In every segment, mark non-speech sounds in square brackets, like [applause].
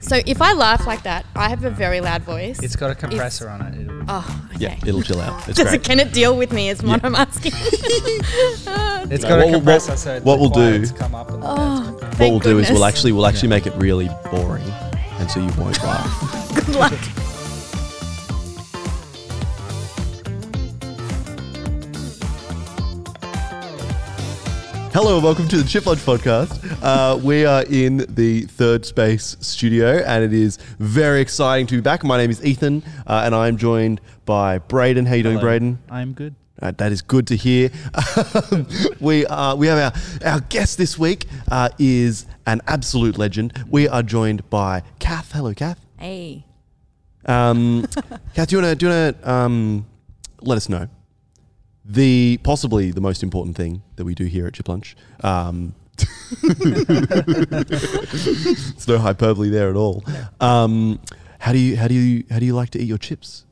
So if I laugh like that, I have a very loud voice. It's got a compressor on it. It'll, oh, okay. Yeah, it'll chill out. It's [laughs] Does it, great. can it deal with me? Is what I'm asking. [laughs] [laughs] it's No, got what a we'll- compressor, what- so what the we'll do- quiets come up and oh, What we'll do is we'll goodness. actually we'll actually make it really boring, and so you won't laugh. Good luck. Hello and welcome to the Chip Lunch podcast. Uh, we are in the Third Space studio, and it is very exciting to be back. My name is Ethan, uh, and I'm joined by Braden. How you doing, Hello. Braden? I'm good. Uh, that is good to hear. we uh, we have our our guest this week uh, is an absolute legend. We are joined by Kath. Hello, Kath. Hey. Um, [laughs] Kath, do you want to do you want to um, let us know the possibly the most important thing that we do here at Chip Lunch? Um, [laughs] it's no hyperbole there at all. Um, how do you how do you how do you like to eat your chips?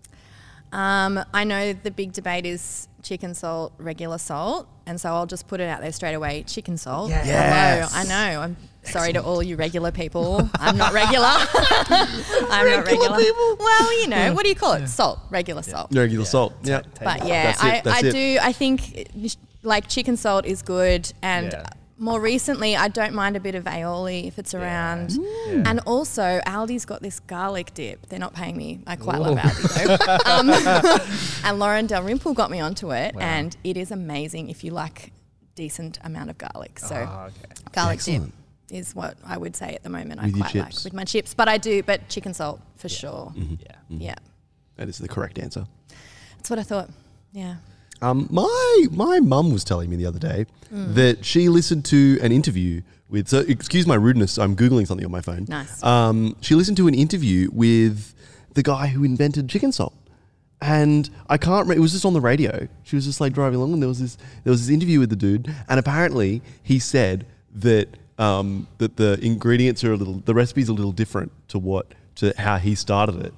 Um, I know the big debate is chicken salt, regular salt, and so I'll just put it out there straight away: chicken salt. Yes. Yes. Hello, I know. I'm sorry to all you regular people. [laughs] I'm not regular. [laughs] I'm not regular. Well, you know, what do you call it? Salt, regular salt. Regular salt. Yeah. But yeah, That's it, I, that's I it. do. I think like chicken salt is good, and Yeah. more recently, I don't mind a bit of aioli if it's around. Yeah. And also, Aldi's got this garlic dip. They're not paying me. I quite love Aldi though. [laughs] um, and Lauren Dalrymple got me onto it, Wow. and it is amazing if you like decent amount of garlic. So Oh, okay. garlic Excellent. dip is what I would say at the moment. With I quite like with my chips, but I do. But chicken salt for sure. Yeah. Yeah, That is the correct answer. that's what I thought. Yeah. Um, my my mum was telling me the other day Mm. that she listened to an interview with. So excuse my rudeness. I'm googling something on my phone. Nice. Um, she listened to an interview with the guy who invented chicken salt, and I can't. remember. It was just on the radio. She was just like driving along, and there was this there was this interview with the dude, and apparently he said that um, that the ingredients are a little, the recipe's a little different to what to how he started it,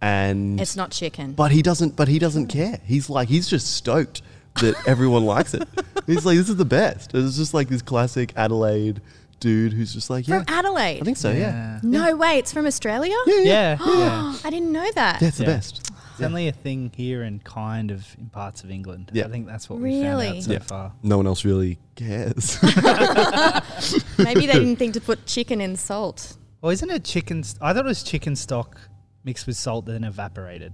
and It's not chicken. but he doesn't. But he doesn't care. He's like he's just stoked that [laughs] everyone likes it. He's like this is the best. It's just like this classic Adelaide dude who's just like yeah. from Adelaide. I think so. Yeah. No way, it's from Australia. Yeah. Yeah. Yeah. yeah. [gasps] I didn't know that. Yeah, it's the best. It's only a thing here and kind of in parts of England. Yeah. I think that's what we found out so Yeah. far. No one else really cares. [laughs] [laughs] Maybe they didn't think to put chicken in salt. Well, isn't it chicken? St- I thought it was chicken stock mixed with salt then evaporated.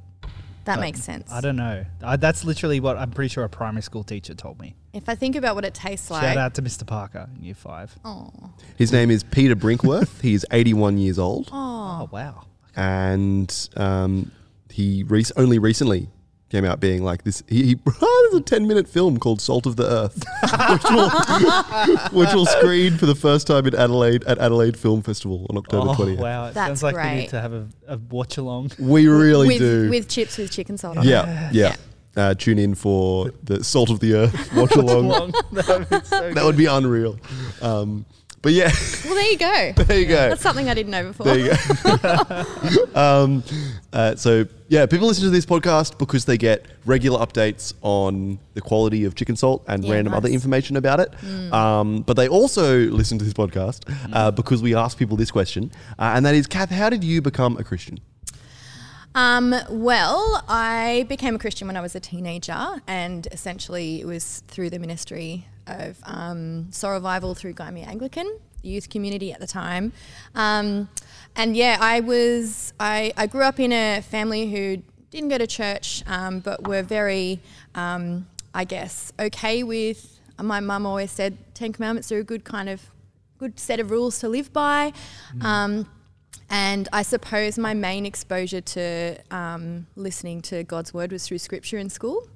That But makes sense. I don't know. I, that's literally what I'm pretty sure a primary school teacher told me. If I think about what it tastes like. Shout out to Mr. Parker in year five. Oh. His name is Peter Brinkworth. He's 81 years old, Oh, wow. and um, he rec- only recently came out being like this. He, he [laughs] there's a 10 minute film called Salt of the Earth, [laughs] which will, [laughs] which will screen for the first time in Adelaide at Adelaide Film Festival on October oh, 20th. wow. It That's sounds like we need to have a, a watch along. We really with, do. With chips with chicken salt on it. yeah, yeah. Uh, tune in for the Salt of the Earth watch along. that would be so that would be unreal. Um, but yeah, Well, there you go. [laughs] there you go. That's something I didn't know before. There you go. [laughs] um, uh, so yeah, people listen to this podcast because they get regular updates on the quality of chicken salt and Yeah, random other information about it. Um, but they also listen to this podcast uh, because we ask people this question, uh, and that is, Kath, how did you become a Christian? Um, well, I became a Christian when I was a teenager, and essentially it was through the ministry of um, Soul Revival through Gymea Anglican, the youth community at the time. Um, and yeah, I was I, I grew up in a family who didn't go to church, um, but were very, um, I guess, okay with. My mum always said Ten Commandments are a good kind of good set of rules to live by. Um, and I suppose my main exposure to um, listening to God's word was through scripture in school.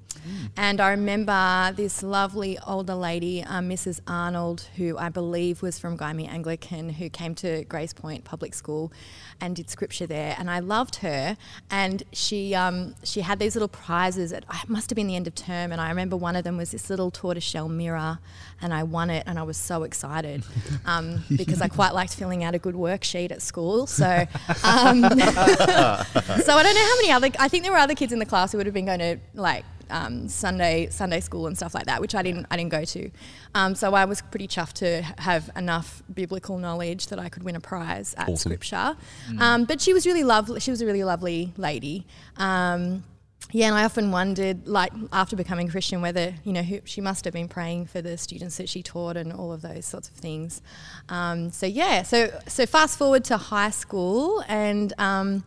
And I remember this lovely older lady, um, Mrs. Arnold, who I believe was from Gymea Anglican, who came to Grays Point Public School and did scripture there. And I loved her. And she um, she had these little prizes. At, it must have been the end of term. And I remember one of them was this little tortoiseshell mirror, and I won it. And I was so excited [laughs] um, because I quite liked filling out a good worksheet at school. So, [laughs] um, [laughs] so I don't know how many other. I think there were other kids in the class who would have been going to like um, Sunday Sunday school and stuff like that, which I didn't I didn't go to. Um, so I was pretty chuffed to have enough biblical knowledge that I could win a prize at Awesome. Scripture. Um, but she was really lovely. She was a really lovely lady. Um, yeah, and I often wondered, like after becoming Christian, whether you know who, she must have been praying for the students that she taught and all of those sorts of things. Um, so yeah, so so fast forward to high school, and um,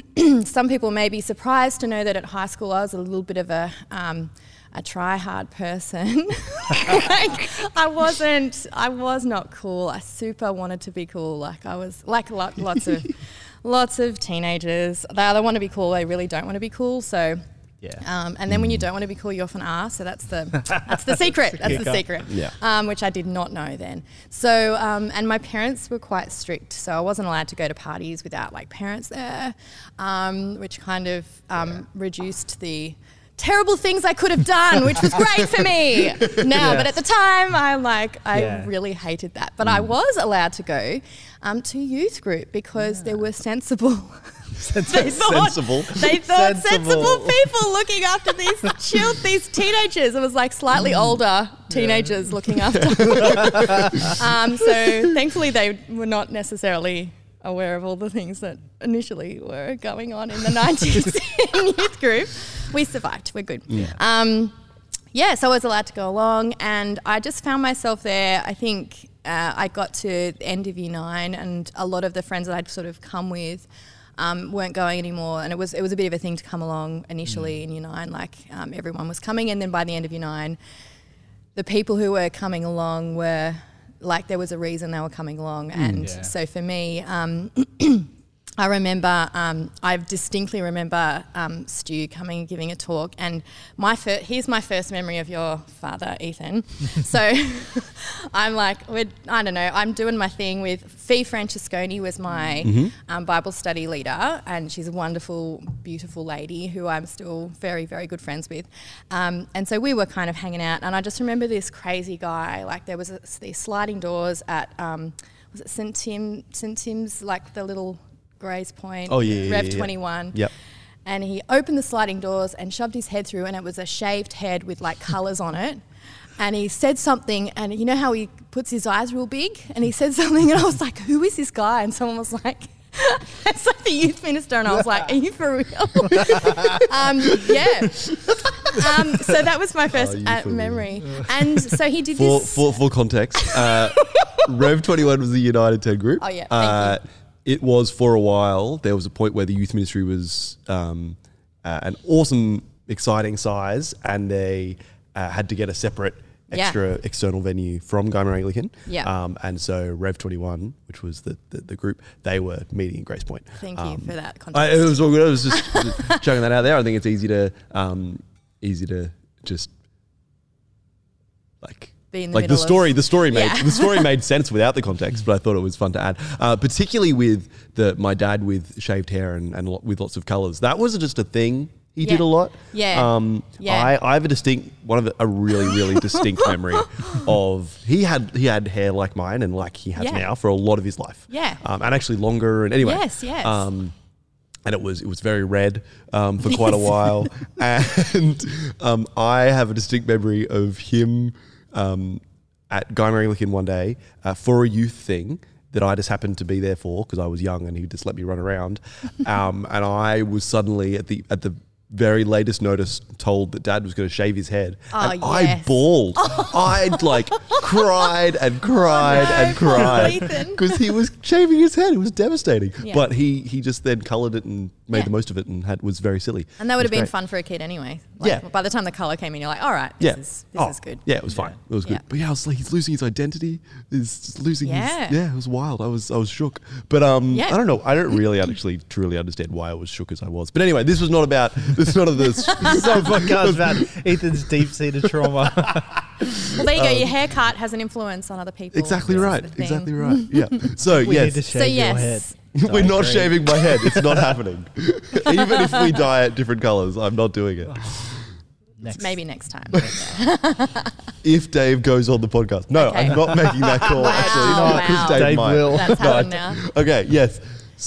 [clears throat] some people may be surprised to know that at high school I was a little bit of a um, a try hard person. [laughs] like I wasn't, I was not cool. I super wanted to be cool. Like I was, like lot, lots of, [laughs] lots of teenagers. They either want to be cool, they really don't want to be cool. So. Yeah. Um, and then when you don't want to be cool, you often are. So that's the that's the secret. That's the secret. Yeah. Um, which I did not know then. So um, and my parents were quite strict, so I wasn't allowed to go to parties without like parents there, um, which kind of um, reduced the terrible things I could have done, which was great for me [laughs] now. But at the time, I'm like I Yeah. really hated that. But I was allowed to go um, to youth group because there were sensible. [laughs] they thought, Sensible. They thought sensible. Sensible. people looking after these [laughs] chilled these teenagers. It was like slightly older teenagers looking [laughs] after. um, so thankfully, they were not necessarily aware of all the things that initially were going on in the [laughs] 90s in youth group. We survived. We're good. Um, yeah, so I was allowed to go along, and I just found myself there. I think uh, I got to the end of year nine, and a lot of the friends that I'd sort of come with um, weren't going anymore, and it was it was a bit of a thing to come along initially in year nine. Like um, everyone was coming, and then by the end of year nine, the people who were coming along were like there was a reason they were coming along, and Yeah. so for me. Um, [clears throat] I remember, um, I distinctly remember um, Stu coming and giving a talk, and my fir- here's my first memory of your father, Ethan. [laughs] so [laughs] I'm like, we're, I don't know, I'm doing my thing with Fee Francesconi was my um, Bible study leader, and she's a wonderful, beautiful lady who I'm still very, very good friends with. Um, and so we were kind of hanging out, and I just remember this crazy guy. Like there was a, these sliding doors at um, was it St Tim St Tim's, like the little Grays Point, Oh, yeah, yeah, Rev yeah, yeah. 21. Yep. And he opened the sliding doors and shoved his head through, and it was a shaved head with like [laughs] colours on it. And he said something, and you know how he puts his eyes real big? And he said [laughs] something, and I was like, Who is this guy? And someone was like, [laughs] It's like the youth minister. And I was like, Are you for real? um, yeah. Um, so that was my first Are you uh, memory. And so he did For, this. for, for context, uh, Rev 21 was the United 10 group. Oh, yeah, thank Uh, it was for a while. There was a point where the youth ministry was um, uh, an awesome, exciting size, and they uh, had to get a separate Yeah. extra external venue from Gymea Anglican. Yeah. Um, and so Rev 21, which was the, the, the group, they were meeting in Grays Point. Thank you Um, for that I, it was all good. I was just [laughs] chucking that out there. I think it's easy to um, easy to just like Be in the like the middle of- story. the story made Yeah. the story [laughs] made sense without the context, but I thought it was fun to add, uh, particularly with the my dad with shaved hair and, and with lots of colors. That was just a thing. He did a lot. Yeah. Um, Yeah. I, I have a distinct one of the, a really really distinct memory [laughs] of he had he had hair like mine and like he has Yeah. now for a lot of his life. Yeah. Um, and actually longer and anyway. Yes, yes. Um, and it was it was very red um, for quite a [laughs] while. And um, I have a distinct memory of him um, at Guy Anglican one day uh, for a youth thing that I just happened to be there for because I was young and he just let me run around. [laughs] Um, and I was suddenly at the at the very latest notice told that dad was going to shave his head Oh, and I bawled [laughs] I'd like cried and cried no, and cried because he was shaving his head it was devastating Yeah. but he he just then coloured it and made Yeah. the most of it and had was very silly. And that would have been great. fun for a kid anyway. Like, Yeah. By the time the color came in, you're like, all right, this Yeah, is this Oh, is good. Yeah, it was fine. It was good. But yeah, I was like, he's losing his identity. He's losing. Yeah. His, yeah, it was wild. I was I was shook. But um. I don't know. I don't really actually truly understand why I was shook as I was. But anyway, this was not about. This is not of this. [laughs] This is not a podcast about Ethan's deep seated trauma. [laughs] Well, there you go. Your haircut has an influence on other people. Um, exactly This is right. the thing. Exactly right. Yeah. [laughs] So we need to yes. shave So your head. yes. We're I not agree. shaving my head. It's not happening. Even if we dye it different colors, I'm not doing it. Next. Maybe next time. If Dave goes on the podcast, no, Okay. I'm not making that call. Wow, actually, wow. because Dave, Dave might. will. That's No, happened now. Okay, yes.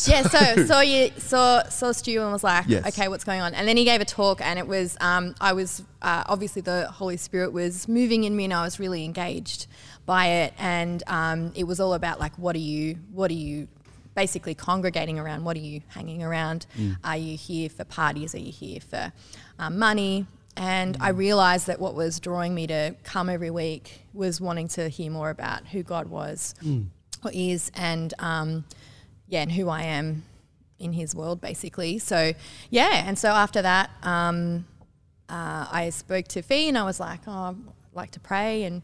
Yeah, so [laughs] saw you saw saw Stu and was like, Yes. okay, what's going on? And then he gave a talk, and it was um, I was uh, obviously the Holy Spirit was moving in me, and I was really engaged by it, and um, it was all about like, what are you, what are you, basically congregating around? What are you hanging around? Are you here for parties? Are you here for um, money? And I realized that what was drawing me to come every week was wanting to hear more about who God was or is, and um, yeah, and who I am in His world, basically. So yeah, and so after that, um, uh, I spoke to Fee, and I was like, oh, I'd like to pray, and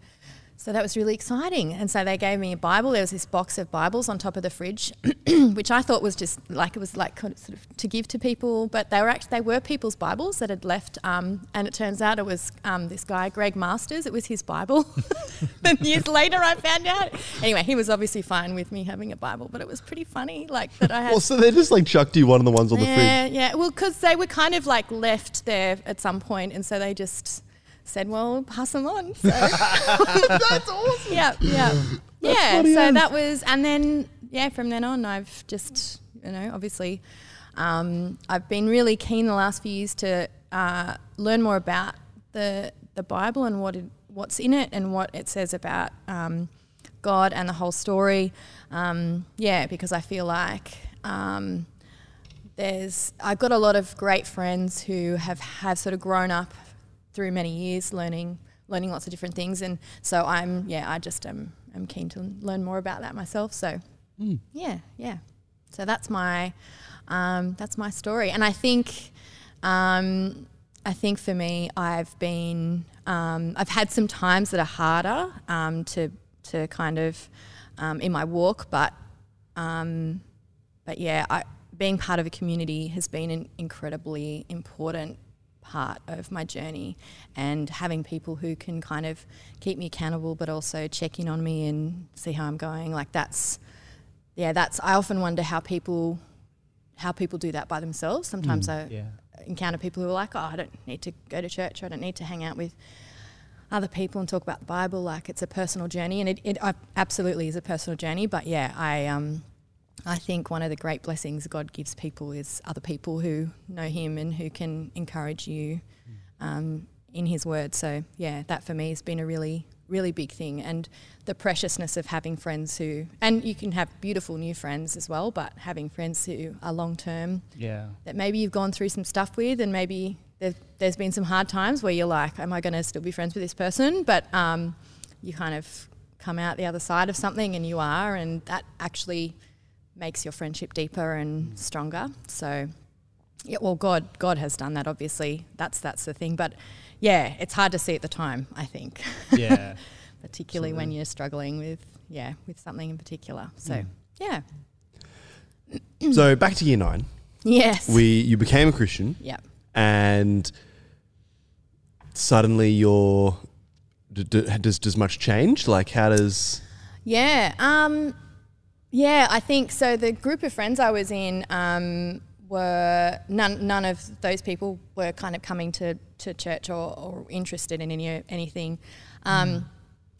so that was really exciting. And so they gave me a Bible. There was this box of Bibles on top of the fridge, [clears throat] which I thought was just like it was like kind of sort of to give to people, but they were actually they were people's Bibles that had left. Um, and it turns out it was um, this guy Greg Masters. It was his Bible. [laughs] then years later, I found out. Anyway, he was obviously fine with me having a Bible, but it was pretty funny, like that I had. Well, so they just like chucked you one of the ones on the fridge. Yeah, yeah. Well, because they were kind of like left there at some point, and so they just said, "Well, pass them on." [laughs] So [laughs] That's awesome. yeah, yeah, yeah. So as. that was, and then yeah, from then on, I've just you know, obviously, um, I've been really keen the last few years to uh, learn more about the the Bible and what it, what's in it and what it says about um, God and the whole story. Um, yeah, because I feel like. Um, there's I've got a lot of great friends who have have sort of grown up through many years learning learning lots of different things. And so I'm yeah I just am am keen to learn more about that myself. So yeah yeah. So that's my um, that's my story. And I think um, I think for me I've been um, I've had some times that are harder um, to to kind of um, in my walk but um, but yeah, I, being part of a community has been an incredibly important part of my journey, and having people who can kind of keep me accountable, but also check in on me and see how I'm going. Like that's, yeah, that's. I often wonder how people, how people do that by themselves. Sometimes I Yeah. encounter people who are like, oh, I don't need to go to church. I don't need to hang out with other people and talk about the Bible. Like it's a personal journey, and it, it I- absolutely is a personal journey. But yeah, I um, I think one of the great blessings God gives people is other people who know Him and who can encourage you um, in His Word. So yeah, that for me has been a really really big thing, and the preciousness of having friends who, and you can have beautiful new friends as well, but having friends who are long term Yeah. that maybe you've gone through some stuff with, and maybe there, there's been some hard times where you're like, "Am I going to still be friends with this person?" But um, you kind of come out the other side of something, and you are, and that actually makes your friendship deeper and stronger. So, yeah, well, God, God has done that. Obviously, that's that's the thing. But yeah, it's hard to see at the time. I think, [laughs] Yeah. [laughs] particularly when you're struggling with yeah with something in particular. So Mm. yeah, [clears throat] So back to year nine, yes, we you became a Christian, yeah. and suddenly you're. D- d- does does much change? Like, how does? Yeah. Um, yeah, I think so. The group of friends I was in um, were none. None of those people were kind of coming to, to church or, or interested in any anything. Um,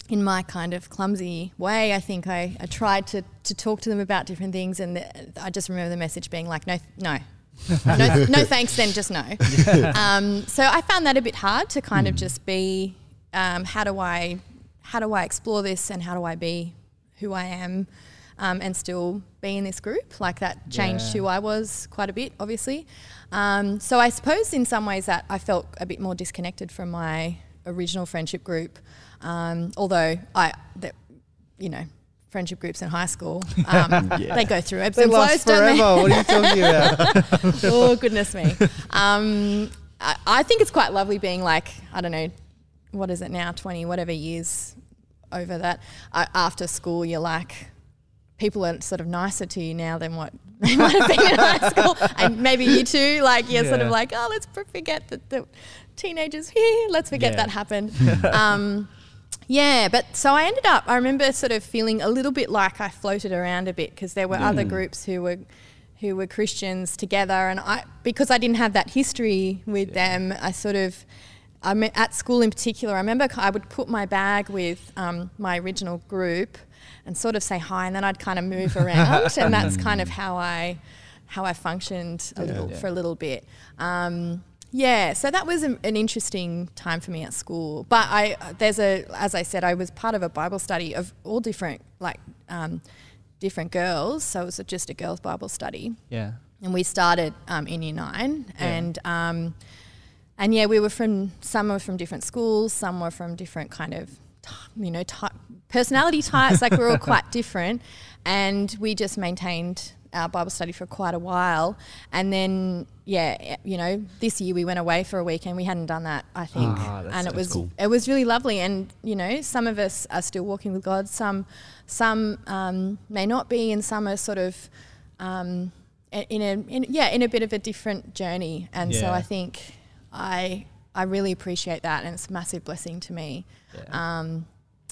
In my kind of clumsy way, I think I, I tried to, to talk to them about different things, and the, I just remember the message being like, "No, no, [laughs] no, no thanks." Then just no. Um, so I found that a bit hard to kind of just be. Um, how do I how do I explore this and how do I be who I am um, and still be in this group? Like that changed Yeah. who I was quite a bit, obviously. Um, so I suppose in some ways that I felt a bit more disconnected from my original friendship group. Um, although I, that, you know, friendship groups in high school, um, [laughs] Yeah. they go through ebbs They and flows, last don't they? forever. What are you talking about? [laughs] [laughs] oh goodness me. Um, I, I think it's quite lovely being like I don't know, what is it now, twenty whatever years over that. Uh, after school, you're like people are sort of nicer to you now than what [laughs] they might have been in high school, and maybe you too. Like you're sort of like, oh, let's forget that the teenagers [laughs] here. Let's forget Yeah. that happened. [laughs] um, yeah, but so I ended up. I remember sort of feeling a little bit like I floated around a bit because there were other groups who were who were Christians together, and I because I didn't have that history with them, I sort of. I me- at school in particular, I remember I would put my bag with um, my original group, and sort of say hi, and then I'd kind of move around, and that's kind of [laughs] how I how I functioned a little, Yeah. for a little bit. Um, yeah, so that was an, an interesting time for me at school. But I there's a as I said, I was part of a Bible study of all different like um, different girls. So it was just a girls' Bible study Yeah. and we started um, in year nine Yeah. and um, and yeah we were from some were from different schools some were from different kind of you know type, personality types like we're all quite different and we just maintained our bible study for quite a while. And then yeah you know this year we went away for a week and we hadn't done that i think. Ah, that's- and it was cool. it was really lovely. And you know some of us are still walking with god. Some some um, may not be and some are sort of um, in a in, yeah in a bit of a different journey. And so I think I I really appreciate that and it's a massive blessing to me. Yeah. um,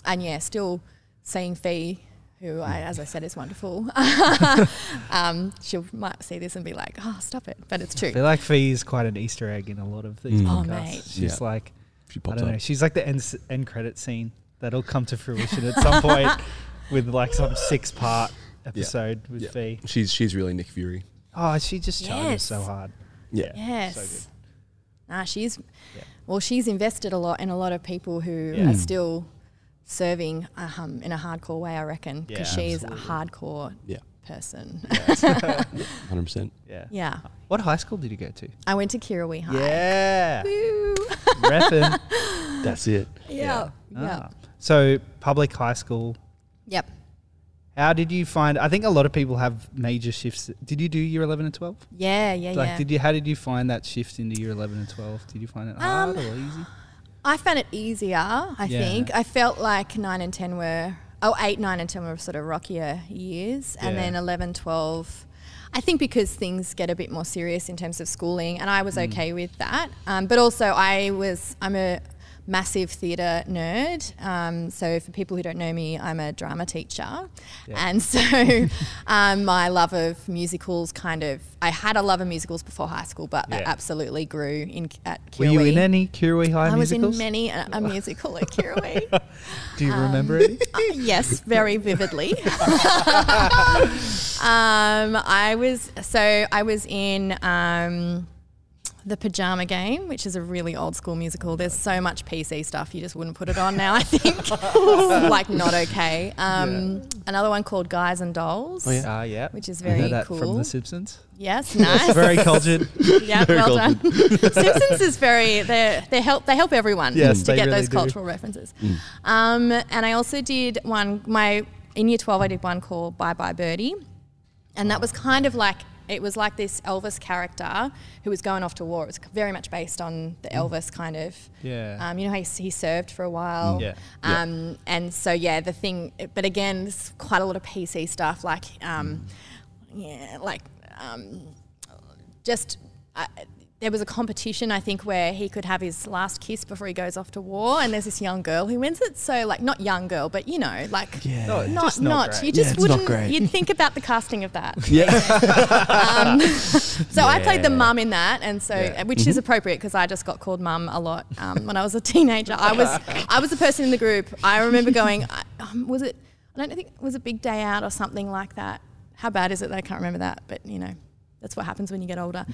and yeah still seeing Fee who I, as I said is wonderful [laughs] um, she might see this and be like oh stop it but it's I true feel like Fee is quite an Easter egg in a lot of these Mm. Oh, podcasts. mate. She's Yeah. like She I don't up. know. She's like the end, end credit scene that'll come to fruition at some point [laughs] with like some six part episode with Yeah. Fee. She's she's really Nick Fury. Oh, she just charges Yes. so hard. Yeah. yes So good. nah she's Yeah. well she's invested a lot in a lot of people who Yeah. are still serving um, in a hardcore way I reckon because Yeah, she's a hardcore Yeah. person [laughs] Hundred percent. Yeah. yeah What high school did you go to? I went to Kirrawee High Yeah. Woo. Reppin'. [laughs] That's it. Yeah. Yeah. Ah. So public high school. Yep. How did you find? I think a lot of people have major shifts. Did you do year eleven and twelve? Yeah, yeah, Like, yeah. did you? How did you find that shift into year eleven and twelve? Did you find it hard Um, or easy? I found it easier, I Yeah. think. I felt like 9 and 10 were, oh, 8, 9 and 10 were sort of rockier years. And Yeah. then 11, 12, I think because things get a bit more serious in terms of schooling, and I was Mm. okay with that. Um, but also, I was, I'm a massive theatre nerd. Um, so for people who don't know me, I'm a drama teacher. Yeah. And so [laughs] um, my love of musicals kind of, I had a love of musicals before high school, but that Yeah. absolutely grew in at Were you in any Kirrawee High I was in many a, a musical at Kirrawee. [laughs] Do you remember any? [laughs] Uh, yes, very vividly. um, I was so I was in um, the Pajama Game, which is a really old school musical. There's so much PC stuff you just wouldn't put it on now. I think [laughs] like not okay. Um, Another one called Guys and Dolls. Oh, yeah. Ah, yeah. Which is very that from. The Simpsons. Yes, [laughs] nice. Very cultured. [laughs] yeah, well done. Simpsons is very they they help they help everyone Yes, to get really those do. cultural references. Um, and I also did one my in year twelve I did one called Bye Bye Birdie, and that was kind of like it was like this Elvis character who was going off to war. It was very much based on the Elvis kind of. Yeah. Um, you know how he, he served for a while. Yeah. Yeah. Um, and so yeah, the thing, but again, there's quite a lot of PC stuff like, um, yeah, like um, just uh, there was a competition I think where he could have his last kiss before he goes off to war, and there's this young girl who wins it. So like not young girl, but you know like Yeah. No, not not, not you just it's not wouldn't you'd think about the casting of that. [laughs] Yeah. Um, [laughs] so I played the Yeah. mum in that, and so Yeah. which is appropriate because I just got called mum a lot um, when I was a teenager. I was I was the person in the group. I remember going, um, was it? I don't think it was a big day out or something like that. How bad is it that I can't remember that? But you know, that's what happens when you get older.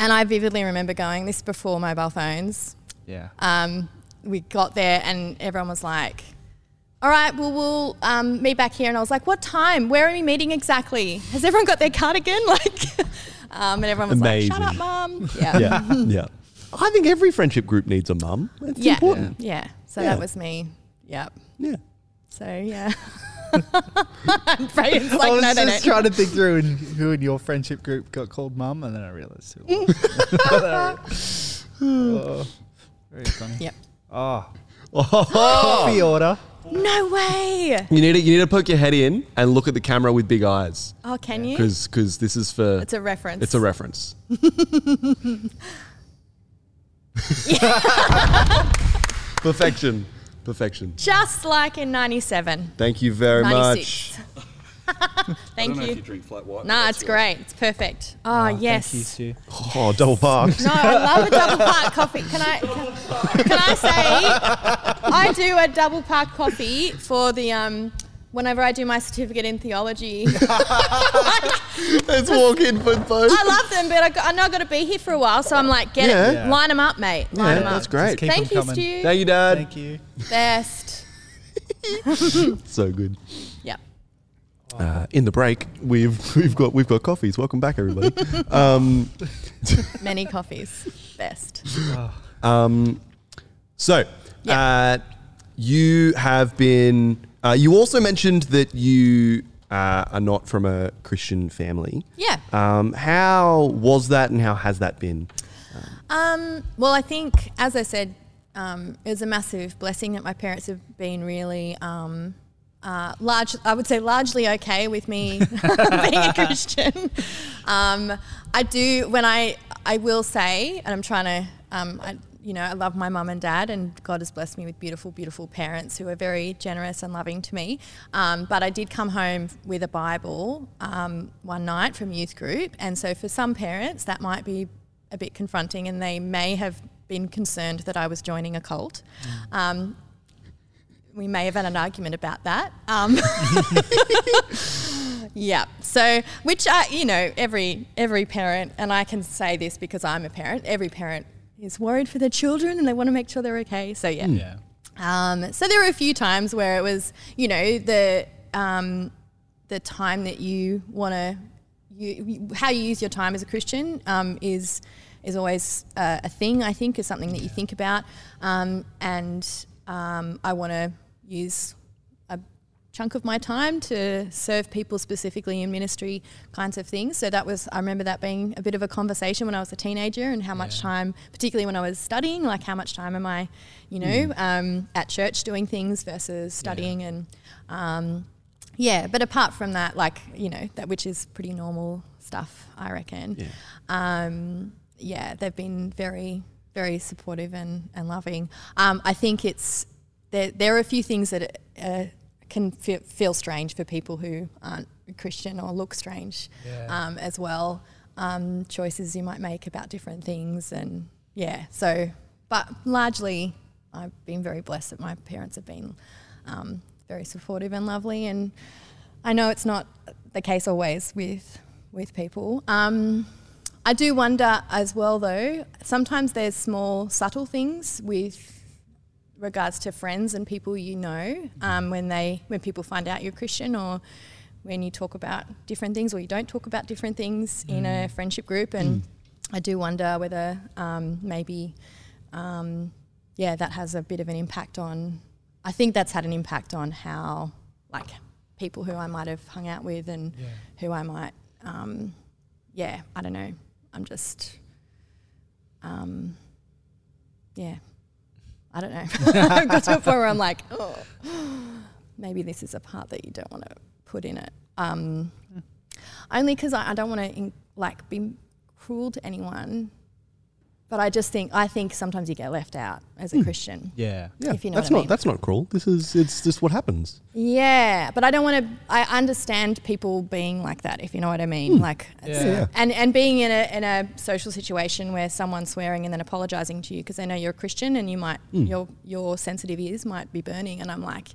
And I vividly remember going. This before mobile phones yeah. um, we got there and everyone was like, all right, well, we'll um, meet back here. And I was like, what time? Where are we meeting exactly? Has everyone got their cardigan? [laughs] Like, um, and everyone was like, shut up, Amazing. mum. [laughs] Yeah. yeah. Yeah. I think every friendship group needs a mum. It's Yeah. important. Yeah. So Yeah. that was me. Yep. Yeah. So, yeah. [laughs] [laughs] and Braden's like, I was no, no, no. just trying to think through in, who in your friendship group got called mum, and then I realised who. [laughs] [laughs] oh, very funny. Yep. Oh, Oh. coffee order. No way. You need to you need to poke your head in and look at the camera with big eyes Oh, can you? because this is for It's a reference. it's a reference. Perfection. Perfection. Just like in 97. Thank you very 96. much. [laughs] [laughs] Thank you. drink flat white. Nah, it's great. It's perfect. Oh, yes. Thank you, Sue. Oh, double park. No, I love a double park coffee. Can I can, can I say I do a double park coffee for the um whenever I do my certificate in theology, [laughs] [laughs] Let's walk in for both. I love them, but I, got, I know I've got to be here for a while, so I'm like, get Yeah. it, Yeah. line them up, mate. Line Yeah, them up. that's great. Keep Thank you, coming. Stu. Thank you, Dad. Thank you. Best. [laughs] So good. Yeah. Uh, in the break, we've we've got we've got coffees. Welcome back, everybody. um, Many coffees. Best. um, so, Yeah. uh, you have been. Uh, you also mentioned that you uh, are not from a Christian family. Yeah. Um, how was that, and how has that been? Um, well, I think, as I said, um, it was a massive blessing that my parents have been really um, uh, large. I would say largely okay with me [laughs] being a Christian. Um, I do when I I will say, and I'm trying to. Um, I, you know, I love my mum and dad, and God has blessed me with beautiful, beautiful parents who are very generous and loving to me. Um, but I did come home with a Bible um, one night from youth group, and so for some parents that might be a bit confronting, and they may have been concerned that I was joining a cult. Um, we may have had an argument about that. Um, [laughs] [laughs] yeah. So, which I, you know, every every parent, and I can say this because I'm a parent. Every parent is worried for their children, and they want to make sure they're okay. So yeah. Yeah. Um, so there were a few times where it was, you know, the um, the time that you want to, you, you- how you use your time as a Christian um, is is always uh, a thing. I think is something that you think about, um, and um, I want to use a chunk of my time to serve people specifically in ministry kinds of things. So that was, I remember that being a bit of a conversation when I was a teenager and how much Yeah. time, particularly when I was studying, like how much time am I, you know, um, at church doing things versus studying and, um, yeah, but apart from that, like, you know, that which is pretty normal stuff, I reckon. Yeah. Um, yeah, they've been very, very supportive and, and loving. Um, I think it's, there, there are a few things that uh, can feel, feel strange for people who aren't Christian or look strange Yeah. um, as well. Um, choices you might make about different things, and yeah, so, but largely, I've been very blessed that my parents have been um, very supportive and lovely, and I know it's not the case always with with people. Um, I do wonder as well, though. Sometimes there's small, subtle things with regards to friends and people you know um, when they when people find out you're Christian or when you talk about different things or you don't talk about different things in a friendship group. And I do wonder whether um, maybe um, yeah that has a bit of an impact on I think that's had an impact on how like people who I might have hung out with and Yeah. who I might um, yeah I don't know. I'm just um, yeah I don't know. [laughs] I've got to a point where I'm like, oh, maybe this is a part that you don't want to put in it. Um, only because I, I don't want to like be cruel to anyone, but I just think I think sometimes you get left out as a hmm. Christian. Yeah. Yeah, If you know that's what I not mean. that's not cruel. This is it's just what happens. Yeah, but I don't want to. I understand people being like that, if you know what I mean. Hmm. Like, it's- Yeah. and and being in a in a social situation where someone's swearing and then apologizing to you because they know you're a Christian and you might hmm. your your sensitive ears might be burning, and I'm like.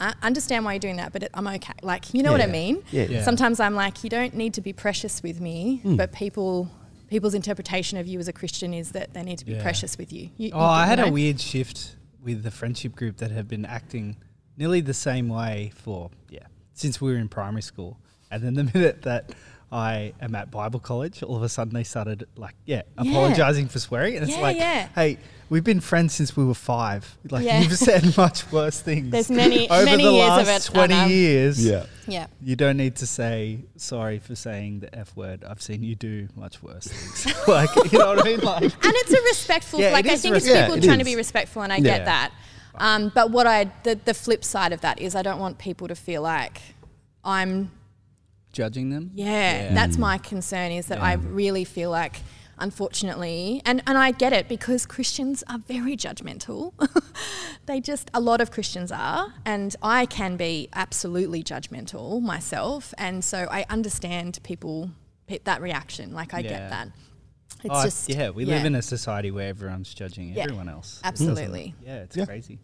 I understand why you're doing that, but it, I'm okay. Like, you know what I mean? Yeah. Yeah. Sometimes I'm like, you don't need to be precious with me, but people, people's interpretation of you as a Christian is that they need to be Yeah. precious with you. you Oh, you- I had know? a weird shift with the friendship group that have been acting nearly the same way for yeah since we were in primary school, and then the [laughs] minute that I am at Bible college, all of a sudden they started like yeah Yeah. apologizing for swearing, and it's Yeah, like yeah. hey. We've been friends since we were five. Like Yeah. you've said [laughs] much worse things. There's many- [laughs] over many the years of last it, twenty Anna. years. Yeah. Yeah. You don't need to say sorry for saying the F word. I've seen you do much worse things. [laughs] like, you know what I mean? Like, and it's a respectful Yeah, like i is think it's res- yeah, people it trying to be respectful and i Yeah. get that um, but what i the, the flip side of that is i don't want people to feel like i'm judging them. yeah, Yeah. that's mm. my concern is that i really feel like unfortunately and, and i get it because christians are very judgmental [laughs] they just a lot of christians are and i can be absolutely judgmental myself and so i understand people that reaction like i Yeah. get that it's Oh, just yeah, we live in a society where everyone's judging Yeah. everyone else. [laughs] absolutely [laughs] Yeah, it's Yeah. crazy.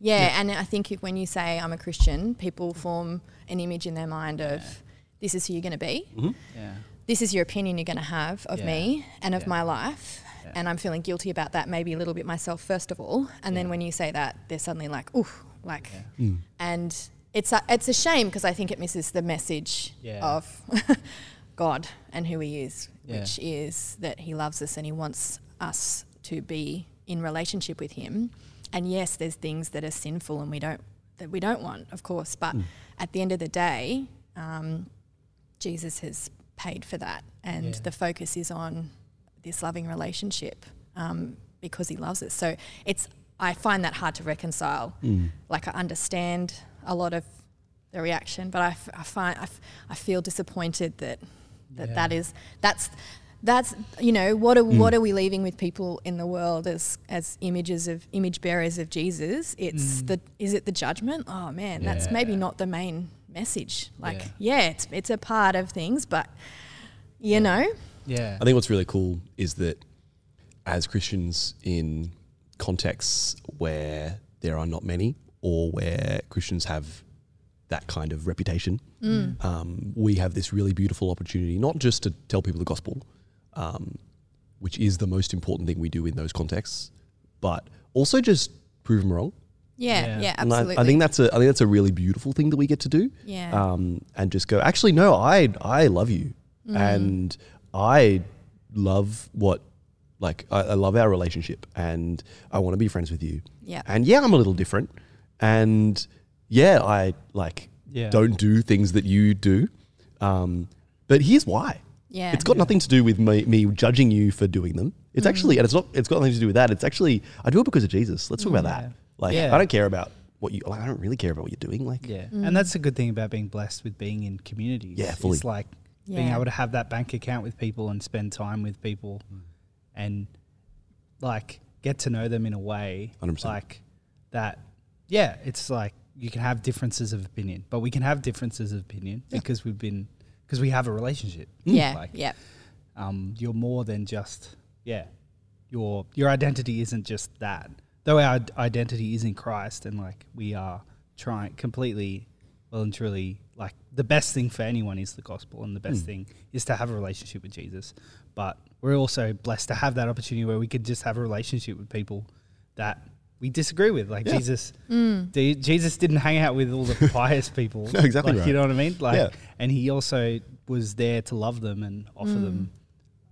Yeah, and I think if, when you say I'm a Christian, people form an image in their mind of this is who you're going to be. Mm-hmm. Yeah. This is your opinion you're going to have of Yeah. me and of Yeah. my life. Yeah. And I'm feeling guilty about that, maybe a little bit myself, first of all. And then when you say that, they're suddenly like, ooh, like, Yeah. Mm. and it's a, it's a shame because I think it misses the message Yeah. of [laughs] God and who He is, Yeah. which is that He loves us and He wants us to be in relationship with Him. And yes, there's things that are sinful and we don't that we don't want, of course. But mm. at the end of the day, um, Jesus has paid for that, and Yeah. the focus is on this loving relationship um, because He loves us. So it's I find that hard to reconcile. Mm. Like I understand a lot of the reaction, but I, f- I find I, f- I feel disappointed that that, Yeah. that is that's that's you know what are mm. what are we leaving with people in the world as as images of image bearers of Jesus? It's mm. the is it the judgment? Oh man, that's maybe not the main message. Like Yeah. yeah, it's it's a part of things, but you know, Yeah. I think what's really cool is that as Christians in contexts where there are not many or where Christians have that kind of reputation, um, we have this really beautiful opportunity not just to tell people the gospel, um, which is the most important thing we do in those contexts, but also just prove them wrong. Yeah, Yeah. yeah, And I- absolutely. I, think that's a I think that's a really beautiful thing that we get to do. Yeah. Um, and just go. Actually, no, I I love you, Mm. and I love what like I, I love our relationship, and I want to be friends with you. Yeah. And yeah, I'm a little different, and yeah, I like Yeah. don't do things that you do. Um, but here's why. yeah, It's got nothing to do with me, me judging you for doing them. It's Mm. actually, and it's not. It's got nothing to do with that. It's actually, I do it because of Jesus. Let's talk about Yeah. that. Like, Yeah. I don't care about what you. Like, I don't really care about what you're doing. Like, Yeah, Mm. and that's a good thing about being blessed with being in communities. Yeah, fully. It's like being able to have that bank account with people and spend time with people, and like get to know them in a way 100%. like that. Yeah, it's like you can have differences of opinion, but we can have differences of opinion because we've been because we have a relationship. yeah, like, yeah, um, you're more than just yeah. Your your identity isn't just that. Though our identity is in Christ, and like we are trying completely, well and truly, like the best thing for anyone is the gospel, and the best hmm. thing is to have a relationship with Jesus. But we're also blessed to have that opportunity where we could just have a relationship with people that we disagree with. Like Yeah. Jesus, mm. D- Jesus didn't hang out with all the [laughs] pious people. No, exactly Like, right. You know what I mean? Like, Yeah. and he also was there to love them and offer them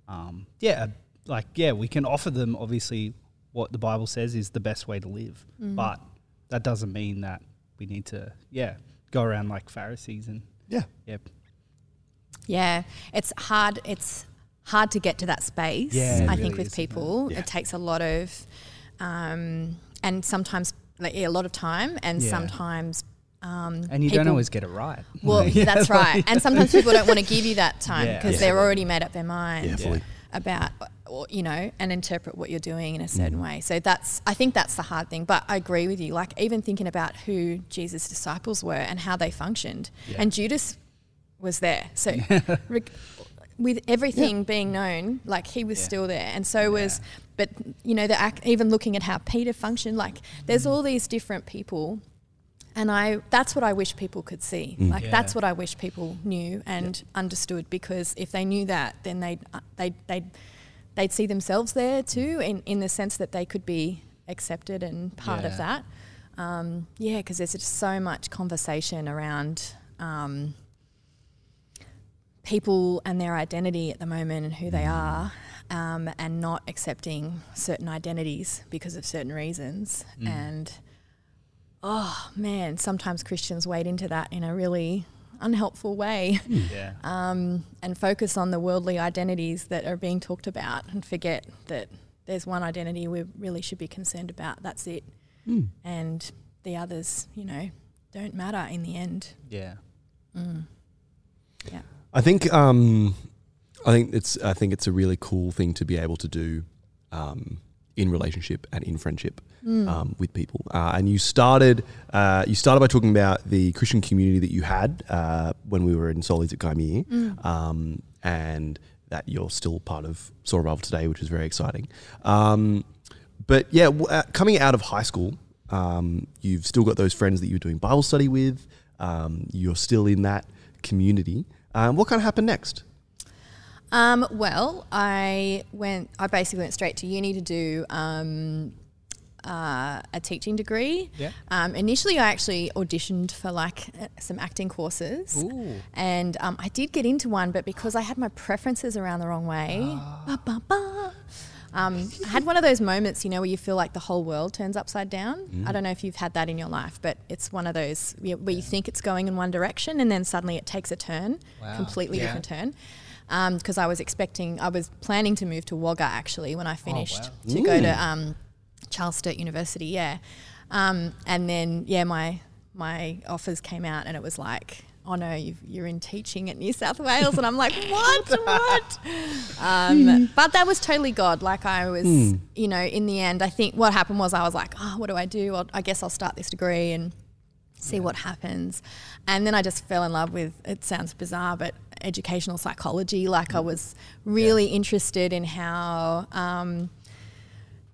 mm. um, yeah, like yeah, we can offer them obviously what the Bible says is the best way to live, but that doesn't mean that we need to yeah go around like Pharisees and yeah, yep yeah. It's hard. It's hard to get to that space. Yeah, I really think with is, people, Yeah. it takes a lot of, um, and sometimes like yeah, a lot of time, and Yeah. sometimes. Um, and you don't always get it right. Well, [laughs] Yeah, that's like- right. And sometimes people don't want to give you that time [laughs] because Yeah. they're already made up their mind yeah, fully. About, or, you know, and interpret what you're doing in a certain Mm. way. So that's, I think that's the hard thing. But I agree with you. Like even thinking about who Jesus' disciples were and how they functioned, Yeah. and Judas was there. So [laughs] with everything being known, like he was Yeah. still there, and so was. But you know, the act, even looking at how Peter functioned, like there's all these different people and I that's what I wish people could see. Like Yeah. that's what I wish people knew and understood because if they knew that, then they'd uh, they'd they'd, they'd see themselves there too, in in the sense that they could be accepted and part of that. Um, yeah, because there's just so much conversation around. Um, people and their identity at the moment and who they are, um, and not accepting certain identities because of certain reasons. And oh man, sometimes Christians wade into that in a really unhelpful way yeah, um, and focus on the worldly identities that are being talked about and forget that there's one identity we really should be concerned about. That's it. And the others, you know, don't matter in the end. yeah, Yeah. I think um, I think it's I think it's a really cool thing to be able to do um, in relationship and in friendship um, with people. Uh, and you started uh, you started by talking about the Christian community that you had uh, when we were in Solis at Gymea, um, and that you're still part of Soul Revival today, which is very exciting. Um, but yeah, w- uh, coming out of high school, Um, you've still got those friends that you were doing Bible study with. Um, you're still in that community. Um, what kind of happened next? Um, well, I went. I basically went straight to uni to do um, uh, a teaching degree. Yeah. Um, initially, I actually auditioned for like uh, some acting courses, Ooh. and um, I did get into one, but because I had my preferences around the wrong way, ba, ba, ba, um, I had one of those moments, you know, where you feel like the whole world turns upside down. I don't know if you've had that in your life, but it's one of those where where you think it's going in one direction, and then suddenly it takes a turn, Wow. completely Yeah. different turn because I was expecting, I was planning to move to Wagga actually when I finished wow. to go to um, Charles Sturt University, yeah. Um, and then yeah, my my offers came out, and it was like, oh no, you've, you're in teaching at New South Wales, and I'm like, [laughs] what, what? Um, but that was totally God. Like I was, you know, in the end, I think what happened was I was like, oh, what do I do? Well, I guess I'll start this degree and see what happens. And then I just fell in love with, it sounds bizarre, but educational psychology. Like I was really interested in how, um,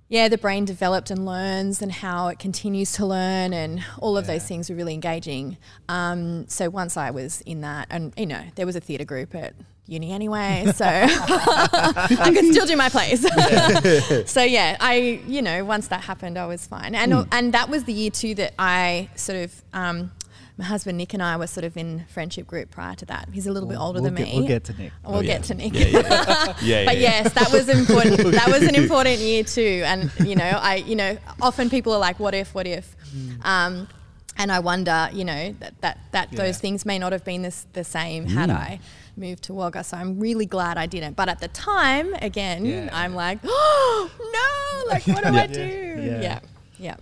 yeah, the brain developed and learns and how it continues to learn and all of those things were really engaging. Um, so once I was in that, and you know, there was a theatre group at uni anyway, so [laughs] [laughs] I could still do my plays. [laughs] so yeah, I you know once that happened, I was fine, and Hmm. and that was the year too that I sort of. Um, my husband Nick and I were sort of in friendship group prior to that. He's a little bit older we'll than get, me. We'll get to Nick. We'll Oh, get to Nick. Yeah, yeah, yeah. but yeah. yes, that was important. that was an important year too. And you know, I you know, often people are like, "What if? What if?" Um, and I wonder, you know, that that, that Yeah. those things may not have been this, the same had I moved to Wagga. So I'm really glad I didn't. But at the time, again, Yeah. I'm like, "Oh no! Like, what do [laughs] I Yeah. do?" Yeah. Yeah, yeah,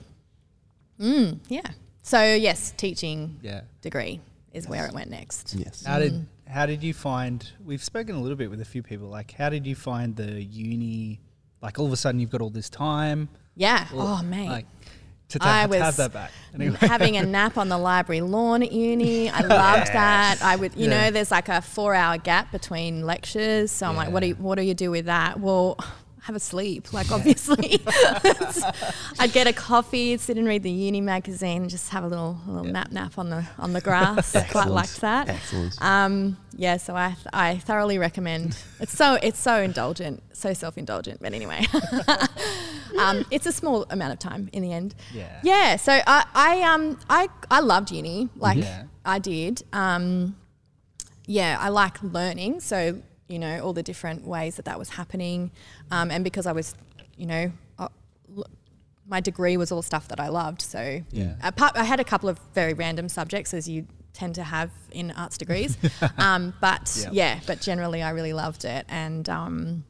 mm, yeah. So yes, teaching Yeah. degree is where it went next. Yes. How did how did you find? We've spoken a little bit with a few people. Like, how did you find the uni? Like, all of a sudden, you've got all this time. Yeah. Or, Oh man. Like, to, I to have was that back. Anyway. having a nap on the library lawn at uni. I [laughs] loved that. I would, you Yeah. know, there's like a four hour gap between lectures. So I'm like, what do you, what do you do with that? Well, have a sleep, like obviously. [laughs] [laughs] I'd get a coffee, sit and read the uni magazine, just have a little, little nap nap on the on the grass. Quite liked that. Excellent. Um, yeah, so I, I thoroughly recommend. It's so it's so indulgent, so self indulgent. But anyway, [laughs] um, it's a small amount of time in the end. Yeah. Yeah. So I, I um I I loved uni, like Yeah. I did. Um, yeah, I like learning. So you know all the different ways that that was happening, um, and because I was, you know. Uh, my degree was all stuff that I loved. So, Yeah. apart, I had a couple of very random subjects, as you tend to have in arts degrees. [laughs] um, but Yeah. yeah, but generally, I really loved it, and um,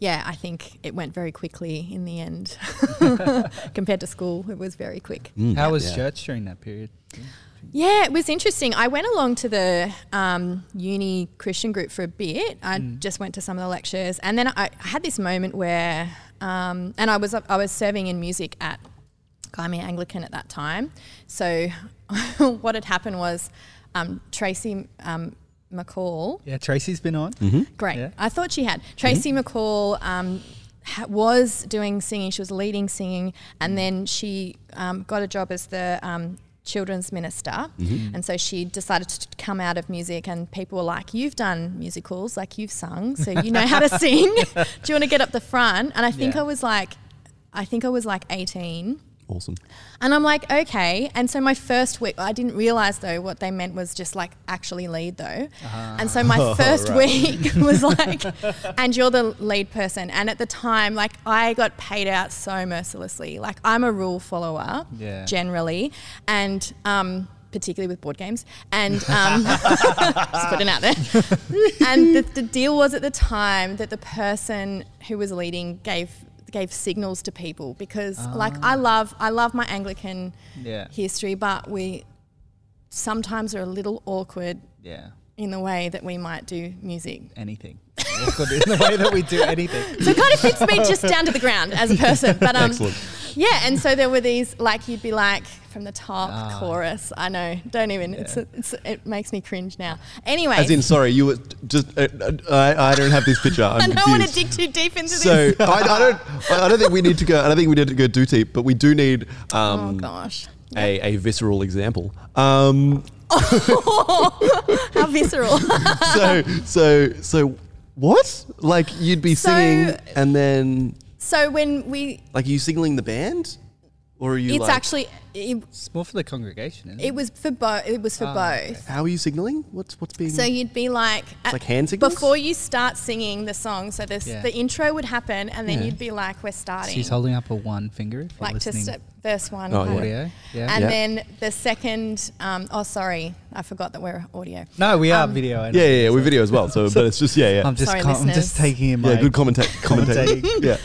yeah, I think it went very quickly in the end [laughs] [laughs] compared to school. It was very quick. How was Yeah. church during that period? Yeah, it was interesting. I went along to the um, uni Christian group for a bit. I just went to some of the lectures, and then I, I had this moment where, um, and I was I was serving in music at Gymea Anglican at that time. So [laughs] what had happened was um, Tracy um, McCall. Yeah, Tracy's been on. Great. Yeah. I thought she had. Tracy McCall um, ha- was doing singing. She was leading singing, and then she um, got a job as the um, children's minister. Mm-hmm. And so she decided to come out of music, and people were like, "You've done musicals, like you've sung, so you know how to [laughs] sing. [laughs] Do you want to get up the front?" And I think Yeah. I was like, I think I was like eighteen. Awesome. And I'm like, okay. And so my first week, I didn't realize though what they meant was just like actually lead though. And so my [laughs] first week [laughs] was [laughs] like, and you're the lead person. And at the time, like I got paid out so mercilessly. Like I'm a rule follower Yeah. generally. And, um, particularly with board games, and um, just putting out there. and the, the deal was at the time that the person who was leading gave gave signals to people because ah. like I love I love my Anglican Yeah. history, but we sometimes are a little awkward Yeah. in the way that we might do music. Anything. Awkward in the way that we do anything. So it kind of fits me just down to the ground as a person. But um, Excellent. yeah, and so there were these like you'd be like from the top Ah. chorus. I know, don't even. It's, it's it makes me cringe now. Anyway, As in, sorry, you were just. Uh, uh, I, I don't have this picture. I'm [laughs] I don't want to confused. dig too deep into So this. I, I don't. I don't think we need to go. I don't think we need to go too deep, but we do need oh um, gosh, a, a visceral example. Um, [laughs] [laughs] how visceral. so so so what? Like you'd be So- singing and then so when we, like are you signaling the band, or are you? it's like, actually it, It's more for the congregation, isn't it? it was for both. It was for Ah, both. okay. How are you signaling? What's what's being? So you'd be like, at- like hand signals? before you start singing the song. So this Yeah. the intro would happen, and then Yeah. you'd be like, "We're starting." She's holding up a one finger if you're like just listening. at verse one. Oh, kind yeah. audio. Yeah. And Yeah. then the second, um, oh sorry, I forgot that we're audio. no, we are um, video. I yeah, yeah, yeah, we video as well. So, but it's just yeah, yeah, I'm just Sorry, com- I'm just taking in my yeah. Good commenta- commentating. commentating. yeah,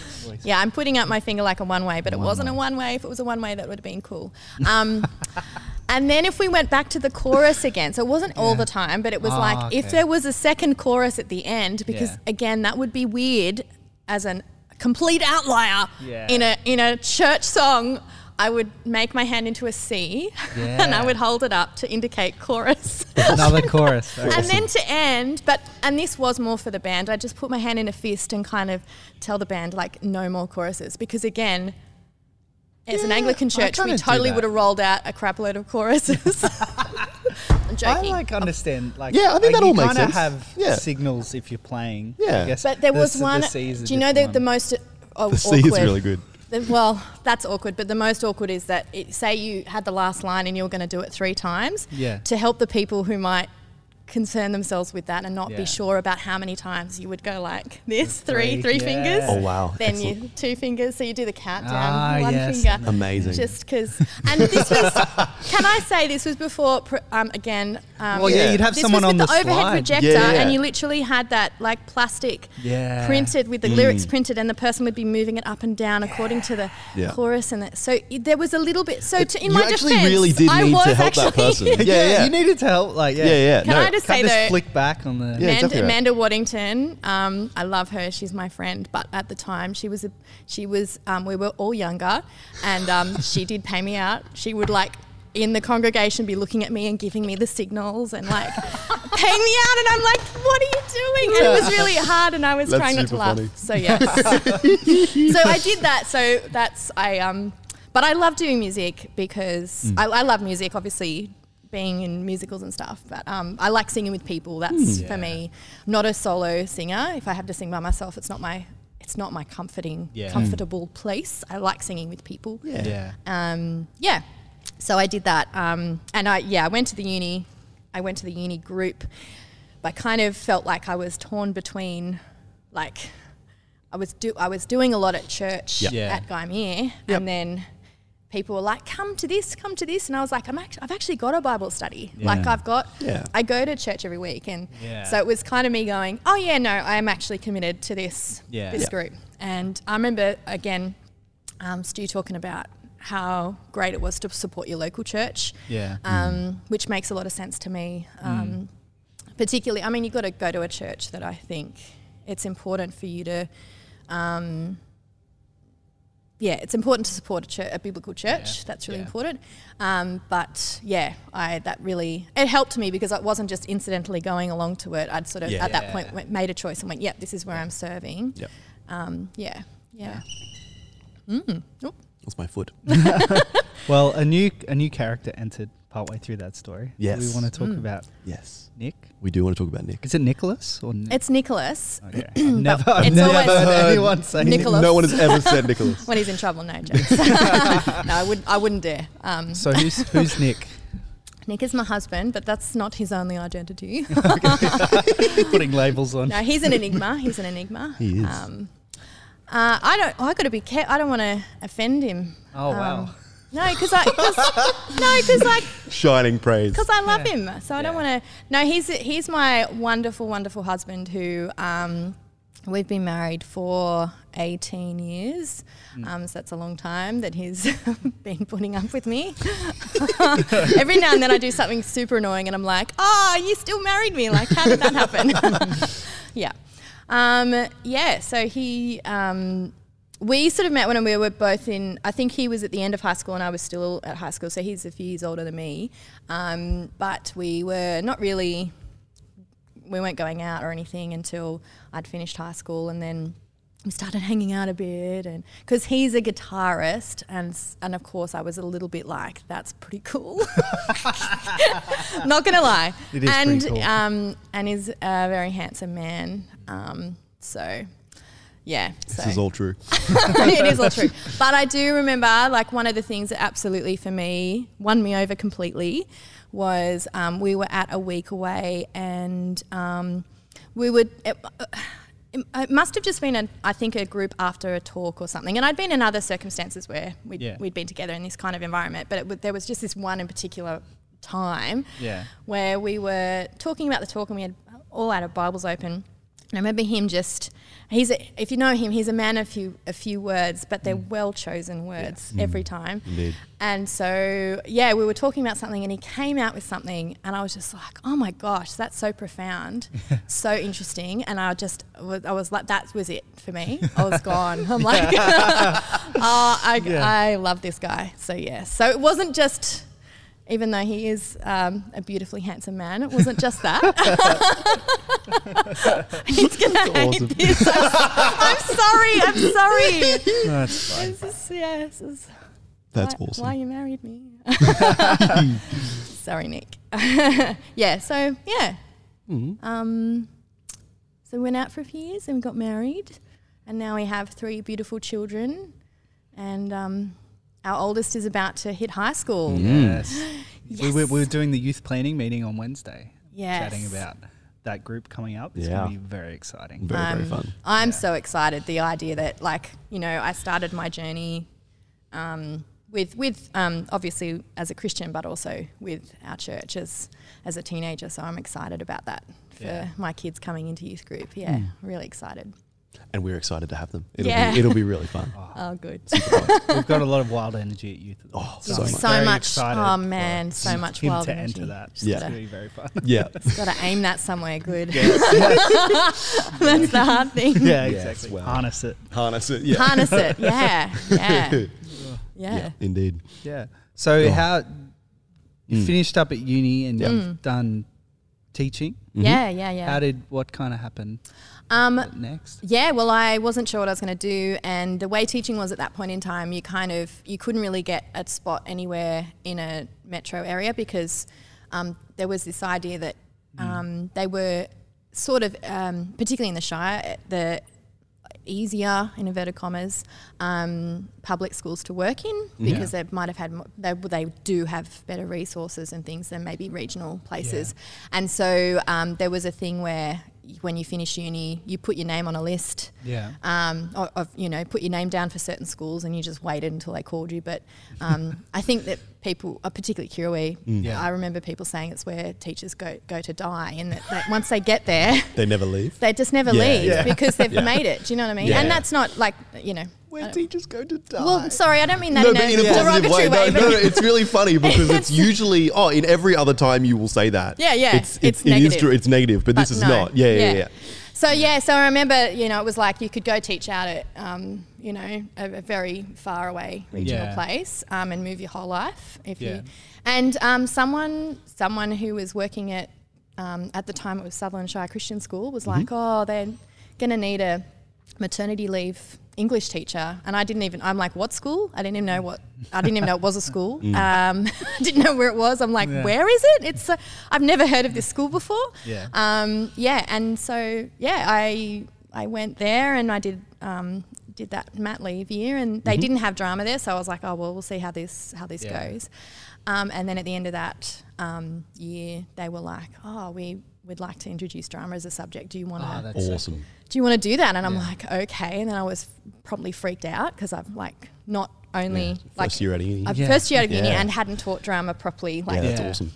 Yeah, I'm putting up my finger like a one way, but it wasn't a one way. If it was a one way, that would have been cool. Um, [laughs] and then if we went back to the chorus again, so it wasn't all the time, but it was Ah, like if there was a second chorus at the end, because Yeah. again, that would be weird as a complete outlier Yeah. in a in a church song. I would make my hand into a C, [laughs] and I would hold it up to indicate chorus. [laughs] Another chorus. Okay. And then to end, but and this was more for the band. I just put my hand in a fist and kind of tell the band like no more choruses because again, as an Anglican church, we totally would have rolled out a crap load of choruses. [laughs] I'm I joking. like understand. Like, Yeah, I think uh, that all makes you makes kinda have Yeah. signals if you're playing. Yeah. I guess but there the was s- the one. C do you know the, different the most oh, the C awkward? is really good. The- well, that's awkward. But the most awkward is that it, say you had the last line and you were going to do it three times. Yeah. To help the people who might concern themselves with that and not Yeah. be sure about how many times you would go like [laughs] this, three, Three, three yeah. fingers. Oh wow, Then Excellent. you two fingers, so you do the countdown, Ah, one yes. finger. amazing. Just because, and this was. [laughs] can I say this was before? Um, again, um, Well, yeah, Yeah. you'd have this someone was on with the, the, overhead slide. projector, Yeah, yeah. and you literally had that like plastic Yeah. printed with the lyrics printed, and the person would be moving it up and down according to the Yeah. chorus, and that. So i- there was a little bit. So to, in you my actually defense, really did I need was to help that person. [laughs] Yeah, Yeah, yeah. You needed to help. Like, yeah. yeah, yeah. Can no. I just say Can't just though? flick back on the. Yeah, Amanda, exactly right. Amanda Waddington, um, I love her. She's my friend, but at the time she was a, she was um, we were all younger, and um, she did pay me out. She would like in the congregation be looking at me and giving me the signals and like [laughs] pay me out, and I'm like, what are you doing? And it was really hard, and I was That's trying not to laugh. funny. So yes, [laughs] so I did that. So that's I um, but I love doing music because I, I love music, obviously. Being in musicals and stuff, but um, I like singing with people. That's Yeah. for me. I'm not a solo singer. If I have to sing by myself, it's not my it's not my comforting Yeah. comfortable place. I like singing with people. Yeah. Yeah. Um, yeah. So I did that, um, and I yeah I went to the uni. I went to the uni group. But I kind of felt like I was torn between, like, I was do I was doing a lot at church Yep. Yeah. at Gymea, Yep. and then people were like, "Come to this, come to this," and I was like, "I'm actually I've actually got a Bible study. Like I've got Yeah. I go to church every week, and Yeah. so it was kind of me going, "Oh yeah, no, I am actually committed to this Yeah. this Yeah. group." And I remember again, um, Stu talking about how great it was to support your local church, Yeah. um, which makes a lot of sense to me. Um, Particularly, I mean, you've got to go to a church that I think it's important for you to. Um, yeah, it's important to support a, church, a biblical church. Yeah. That's really Yeah. important. Um, but yeah, I that really it helped me because I wasn't just incidentally going along to it. I'd sort of Yeah. at that point went, made a choice and went, "Yep, this is where I'm serving." Yep. Um, yeah, yeah. Mm. That's my foot. [laughs] [laughs] Well, a new a new character entered partway through that story. Yes. We want to talk Mm. about Yes. Nick. We do want to talk about Nick. Is it Nicholas or Nick? It's Nicholas. Okay. [clears throat] I've never, I've it's never always- heard anyone say Nicholas. No one has ever said Nicholas. [laughs] when he's in trouble, no [laughs] jokes. [laughs] no, I wouldn't. I wouldn't dare. Um, So who's who's Nick? Nick is my husband, but that's not his only identity. Putting labels on. no, he's an enigma. He's an enigma. He is. Um, uh, I don't. I got to be careful. I don't want to offend him. Oh wow. Um, no, because I cause, no, because like Shining praise. because I love Yeah. him. So I don't want to. No, he's he's my wonderful, wonderful husband who um, we've been married for 18 years. Hmm. Um, so that's a long time that he's [laughs] been putting up with me. [laughs] Every now and then I do something super annoying and I'm like, oh, you still married me. Like, how did that happen? [laughs] yeah. Um, yeah, so he, um, we sort of met when we were both in, I think he was at the end of high school and I was still at high school, so he's a few years older than me. Um, but we were not really, we weren't going out or anything until I'd finished high school and then we started [laughs] hanging out a bit and because he's a guitarist and and of course I was a little bit like that's pretty cool [laughs] not gonna lie It is and cool. um and is a very handsome man um so yeah This so is all true. [laughs] it is all true. But I do remember, like, one of the things that absolutely for me won me over completely was um, we were at a week away and um, we would. It, it, it must have just been, a, I think, a group after a talk or something. And I'd been in other circumstances where we'd, Yeah. we'd been together in this kind of environment, but it, w- there was just this one in particular time Yeah. where we were talking about the talk and we had all our Bibles open. And I remember him just, he's a, if you know him, he's a man of few, a few words, but they're mm. well chosen words mm. every time. Indeed. And so, yeah, we were talking about something and he came out with something and I was just like, oh my gosh, that's so profound, [laughs] so interesting. And I just, was, I was like, that was it for me. I was gone. I'm like, [laughs] [laughs] oh, I, Yeah. I love this guy. So, yeah. So it wasn't just, even though he is um, a beautifully handsome man, it wasn't just that. [laughs] He's gonna hate awesome. this. I'm, sorry. I'm sorry. That's fine. This is, yeah, this is That's why, awesome. Why you married me? [laughs] sorry, Nick. [laughs] yeah. So yeah. Mhm. Um, so we went out for a few years and we got married, and now we have three beautiful children, and um, our oldest is about to hit high school. Yes. We, were, we were doing the youth planning meeting on Wednesday. Yes. Chatting about that group coming up. It's Yeah. going to be very exciting. Very, very Um, fun. I'm Yeah. so excited. The idea that, like, you know, I started my journey um, with, with um, obviously as a Christian, but also with our church as, as a teenager. So I'm excited about that for Yeah. my kids coming into youth group. Yeah, Hmm. really excited. And we're excited to have them. It'll, Yeah. be, it'll be really fun. [laughs] Oh, good. [laughs] We've got a lot of wild energy at youth. at Oh, moment, so much. So much. Oh man, so much him wild to energy. enter that. Just [laughs] Yeah. It's gotta- going to be very fun. Yeah. Got to aim that somewhere good. Yes. That's the hard thing. yeah, Yes, exactly. well. Harness it. Harness it. Yeah. Harness it. Yeah. Yeah. Yeah. yeah. Indeed. Yeah. So Oh. how you Mm. finished up at uni and Yeah. you've done teaching? Yeah. Yeah. Yeah. How did what kind of happened um, next? Yeah, well, I wasn't sure what I was going to do, and the way teaching was at that point in time, you kind of you couldn't really get a spot anywhere in a metro area because um, there was this idea that um, they were sort of, um, particularly in the Shire, the easier in inverted commas um, public schools to work in because they might have had they, they do have better resources and things than maybe regional places. And so um, there was a thing where when you finish uni you put your name on a list Yeah. um, of, of you know put your name down for certain schools and you just waited until they called you but um, [laughs] I think that people uh, particularly Kirrawee Yeah. I remember people saying it's where teachers go go to die and that, that once they get there [laughs] They never leave. they just never Yeah. leave Yeah. because they've [laughs] Yeah. made it. Do you know what I mean? Yeah. And that's not like you know. Where uh, teachers go to die. well, sorry, I don't mean that No, in, but a in a positive derogatory way. No, way. no, but no, it's really funny [laughs] because it's usually oh, in every other time you will say that. Yeah, yeah, It's it's it's, it is negative. true. It's negative, but, this is no. not. Yeah, yeah, Yeah. yeah. So yeah, so I remember, you know, it was like you could go teach out at, um, you know, a, a very far away regional Yeah. place um, and move your whole life if Yeah. you. And um, someone, someone who was working at, um, at the time it was Sutherland Shire Christian School, was like, oh, they're going to need a maternity leave English teacher, and I didn't even. I'm like, what school? I didn't even know what. I didn't even know it was a school. Um, [laughs] didn't know where it was. I'm like, Yeah. where is it? It's. Uh, I've never heard of this school before. Yeah. Um, yeah, and so yeah, I I went there and I did um, did that mat leave year, and they didn't have drama there, so I was like, oh well, we'll see how this how this Yeah. goes. Um, and then at the end of that um, year, they were like, oh, we would like to introduce drama as a subject. Do you want to? Oh, that's so Awesome. Do you want to do that? And I'm Yeah. like, okay. And then I was probably freaked out because I've like not only Yeah. like First year out of uni. I've Yeah. first year out of uni Yeah. and hadn't taught drama properly. Like, yeah, that's Yeah. awesome.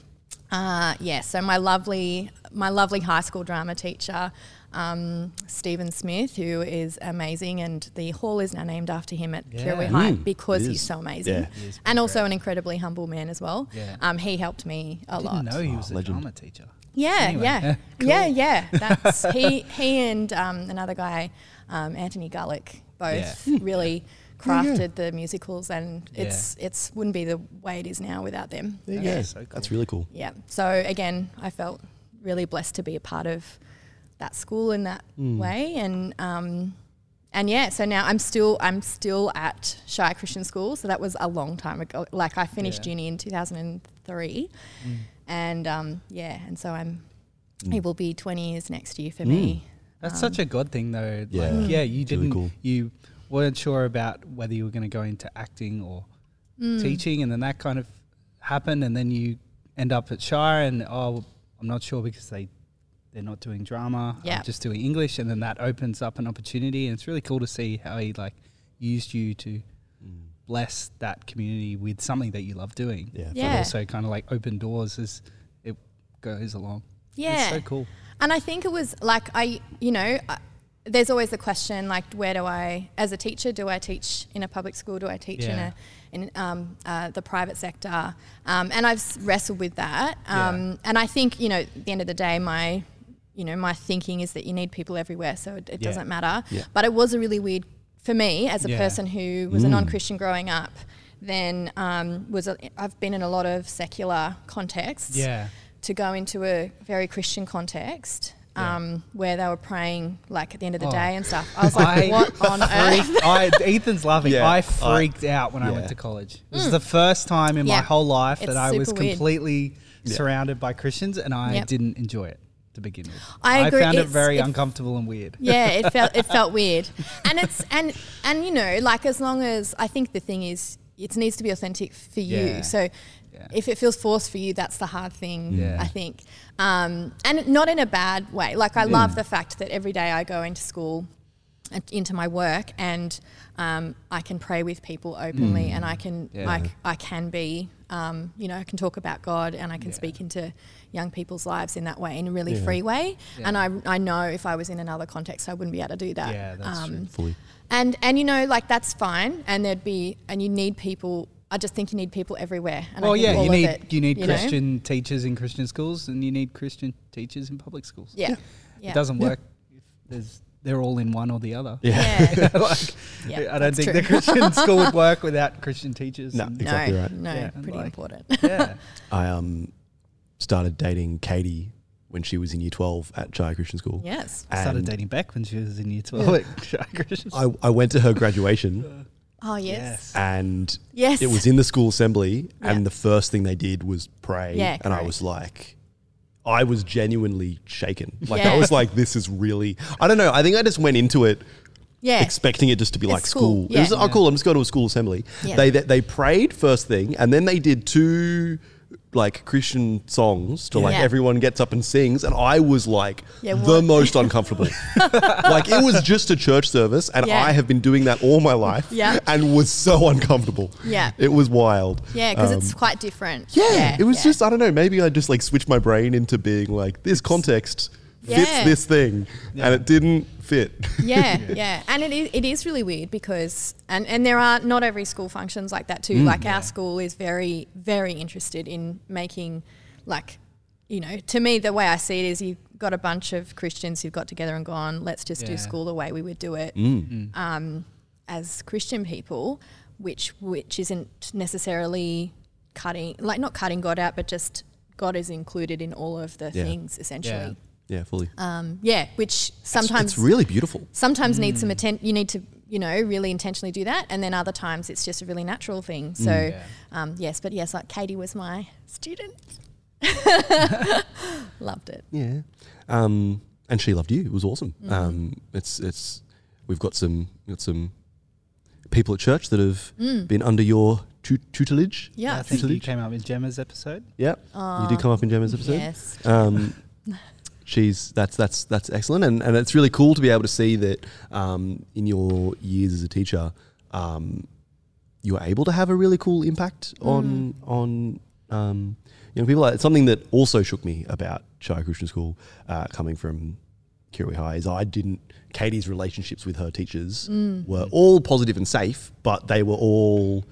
uh, yeah. So my lovely, my lovely high school drama teacher, um, Stephen Smith, who is amazing, and the hall is now named after him at Yeah. Kirrawee High Mm, because it he's so amazing, Yeah. He and also great. an incredibly humble man as well. Yeah. Um, he helped me a I lot. didn't know he was Oh, a legend. drama teacher. Yeah, Anyway, yeah, yeah, [laughs] cool. yeah, yeah. That's he. [laughs] He and um, another guy, um, Anthony Gullick, both [laughs] really crafted the musicals, and Yeah. it's it's wouldn't be the way it is now without them. There you Yeah, go. so cool. That's really cool. Yeah. So again, I felt really blessed to be a part of that school in that Mm. way, and um, and yeah. So now I'm still I'm still at Shire Christian School. So that was a long time ago. Like I finished Yeah. uni in 2003, Mm. and um, yeah, and so I'm Mm. it will be 20 years next year for me. That's Um, such a good thing, though. Yeah. Like, yeah, you didn't, cool. you weren't sure about whether you were going to go into acting or Mm. teaching, and then that kind of happened, and then you end up at Shire, and oh, I'm not sure because they they're not doing drama, I'm Yeah. just doing English, and then that opens up an opportunity, and it's really cool to see how he like used you to Mm. bless that community with something that you love doing, Yeah. Yeah. but also kind of like open doors as it goes along. Yeah. it's so cool. And I think it was like I, you know, I, there's always the question like, where do I, as a teacher, do I teach in a public school? Do I teach Yeah. in a, in um, uh, the private sector? Um, and I've wrestled with that. Um, Yeah. And I think you know, at the end of the day, my, you know, my thinking is that you need people everywhere, so it, it Yeah. doesn't matter. Yeah. But it was a really weird for me as a Yeah. person who was a Mm. non-Christian growing up. Then um, was a, I've been in a lot of secular contexts Yeah. to go into a very Christian context Yeah. um, where they were praying like at the end of the Oh. day and stuff. I was like, [laughs] I what on earth? [laughs] I, Ethan's laughing. Yeah, I I- freaked out when I went to college. It was the first time in Mm. Yeah. my whole life It's that I was super weird. completely Yeah. surrounded by Christians, and I Yep. didn't enjoy it to begin with. I agree. I found it very it- uncomfortable and weird. yeah, it [laughs] felt it felt weird, and it's and and you know like as long as I think the thing is it needs to be authentic for you. Yeah. So Yeah. if it feels forced for you, that's the hard thing. Yeah. I think, um, and not in a bad way. Like I love the fact that every day I go into school. And Into my work, and um, I can pray with people openly, and I can, Yeah. I, c- I can be, um, you know, I can talk about God, and I can Yeah. speak into young people's lives in that way, in a really Yeah. free way. Yeah. And I, I know if I was in another context, I wouldn't be able to do that. Yeah, that's true. And and you know, like that's fine. And there'd be and you need people. I just think you need people everywhere. And well, think yeah, you need it, you need know? Christian teachers in Christian schools, and you need Christian teachers in public schools. Yeah. Yeah. It doesn't Yeah. work if there's they're all in one or the other. Yeah. Yeah. [laughs] [laughs] like, Yeah, I don't think true. the Christian school [laughs] would work without Christian teachers. No. Exactly no, right. no, Yeah, pretty like- important. yeah. I um started dating Katie when she was in year 12 at Shire Christian School. yes. I started dating Beck when she was in year 12 at Shire Christian I, I went to her graduation Oh yes. and Yes. it was in the school assembly Yeah. and the first thing they did was pray Yeah, and I was like I was genuinely shaken. Like I was like this is really I don't know, I think I just went into it yeah. expecting it just to be like school, school. It was, yeah. oh, cool. I'm just going to a school assembly. Yeah. They, they they prayed first thing, and then they did two like Christian songs to like Yeah. everyone gets up and sings, and I was like Yeah, the what? most uncomfortable. [laughs] like it was just a church service, and Yeah. I have been doing that all my life, Yeah. and was so uncomfortable. Yeah. it was wild. yeah, because Um, it's quite different. yeah, it was yeah. just I don't know. Maybe I just like switched my brain into being like this context fits Yeah. this thing, Yeah. and it didn't fit. yeah, [laughs] yeah, and it is, it is really weird because and and there are not every school functions like that too. Mm. like Yeah. our school is very very interested in making like you know to me the way I see it is you've got a bunch of Christians who've got together and gone let's just Yeah. do school the way we would do it Mm. um, as Christian people, which which isn't necessarily cutting like not cutting God out, but just God is included in all of the Yeah. things essentially. Yeah, fully. Um, yeah, which sometimes it's really beautiful. sometimes needs Mm. some atten- you need to you know really intentionally do that and then other times it's just a really natural thing so Mm. Yeah. um, yes but yes like katie was my student [laughs] [laughs] loved it Yeah. Um, and she loved you. It was awesome. Mm-hmm. Um, it's it's we've got some got some people at church that have been under your tu- tutelage. Mm. yeah I think you came up in Gemma's episode. Yeah. you did come up in Gemma's episode. yes Um, [laughs] she's that's that's that's excellent, and and it's really cool to be able to see that um, in your years as a teacher, um, you were able to have a really cool impact on on um, young people. It's something that also shook me about Shire Christian School uh, coming from Kirrawee High is I didn't. Katie's relationships with her teachers were all positive and safe, but they were all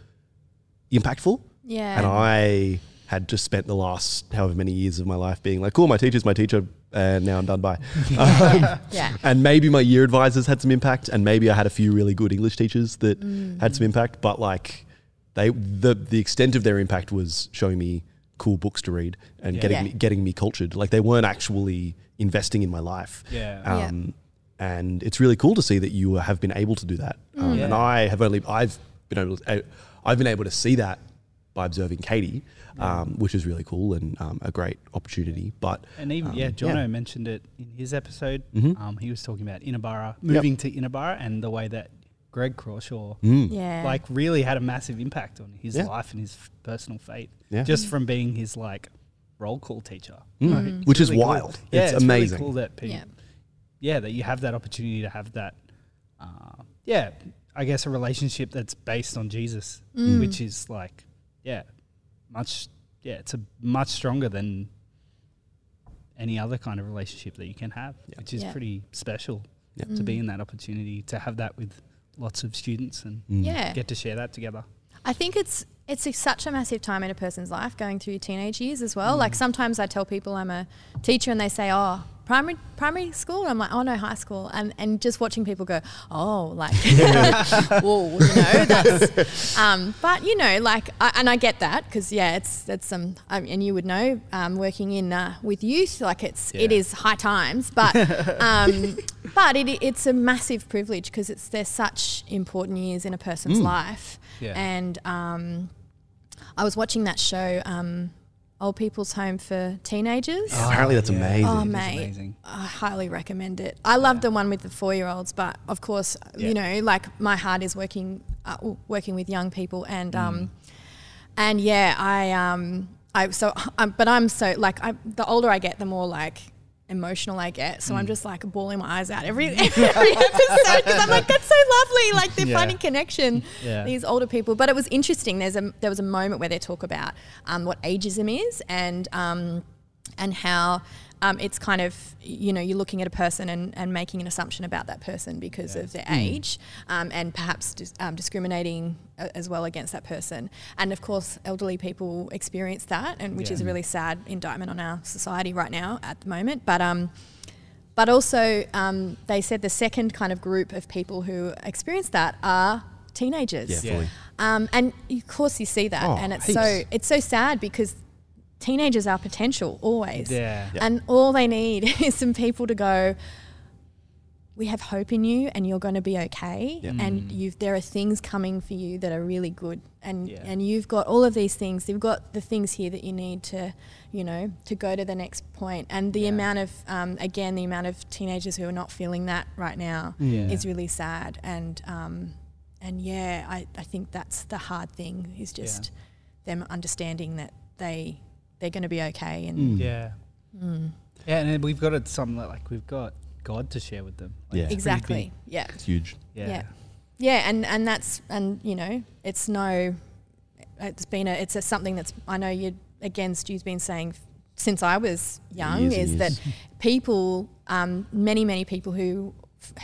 impactful yeah and I had just spent the last however many years of my life being like, cool, my teacher's my teacher, and now I'm done by. [laughs] Um, Yeah. and maybe my year advisors had some impact, and maybe I had a few really good English teachers that Mm. had some impact. But like, they the the extent of their impact was showing me cool books to read and Yeah. getting Yeah. me getting me cultured. Like they weren't actually investing in my life. Yeah. Yeah. Um, And it's really cool to see that you have been able to do that. Um, Mm. And I have only I've been able to, I've been able to see that by observing Katie, um, which is really cool and um, a great opportunity. But And even um, yeah, Jono mentioned it in his episode. Mhm. Um, he was talking about Inabara moving to Inabara and the way that Greg Crawshaw Mm. Yeah. like really had a massive impact on his Yeah. life and his f- personal fate. Yeah. Just from being his like roll call teacher, Mm. Like, it's Which is really cool. wild. Yeah, It's it's, amazing. Really cool that people, Yeah. yeah. that you have that opportunity to have that. Uh, yeah, I guess a relationship that's based on Jesus, Mm. which is like, yeah, much. Yeah, it's a much stronger than any other kind of relationship that you can have, Yeah. which is Yeah. pretty special Yeah. to be Mm. in that opportunity to have that with lots of students and Mm. Yeah. get to share that together. I think it's it's a, such a massive time in a person's life going through your teenage years as well. Like sometimes I tell people I'm a teacher and they say, "Oh, primary primary school." I'm like, "Oh no, high school." And and just watching people go, "Oh, like, [laughs] [laughs] whoa, you know, that's." Um, but you know, like, I, and I get that because yeah, it's that's some, um, and you would know, um, working in uh, with youth, like it's it Yeah. is high times, but [laughs] um, but it, it's a massive privilege because it's they're such important years in a person's Mm. life. Yeah. And um, I was watching that show, um, Old People's Home for Teenagers. Apparently that's amazing. Oh, mate. amazing. I highly recommend it. I love the one with the four-year-olds, but of course, Yeah. you know, like my heart is working uh, working with young people, and um, Mm. and yeah, I um, I so, um, but I'm so like I, the older I get, the more like emotional I get. So I'm Mm. just like bawling my eyes out every [laughs] every episode because I'm like, that's so lovely. Like they're Yeah. finding connection. Yeah. These older people, but it was interesting. There's a there was a moment where they talk about um, what ageism is and um, and how um, it's kind of you know you're looking at a person and, and making an assumption about that person because of their age um, and perhaps dis- um, discriminating a- as well against that person. And of course elderly people experience that and which is a really sad indictment on our society right now at the moment. But um but also um, they said the second kind of group of people who experience that are teenagers. Yeah, Yeah. um, and of course you see that, Oh, and it's so it's so sad because teenagers are potential always, Yeah. Yeah. and all they need [laughs] is some people to go. We have hope in you, and you're going to be okay. Yeah. And Mm. you've there are things coming for you that are really good, and Yeah. and you've got all of these things. You've got the things here that you need to, you know, to go to the next point. And the Yeah. amount of um, again the amount of teenagers who are not feeling that right now Yeah. is really sad and um, and yeah I, I think that's the hard thing is just them understanding that they they're going to be okay and Mm. Yeah. Yeah, and then we've got it something that, like we've got God to share with them. Like, Yeah. exactly yeah It's huge. big. Yeah. yeah and and that's and you know it's no it's been a it's a something that's I know you again Stu's been saying since I was young Years is that [laughs] people um, many many people who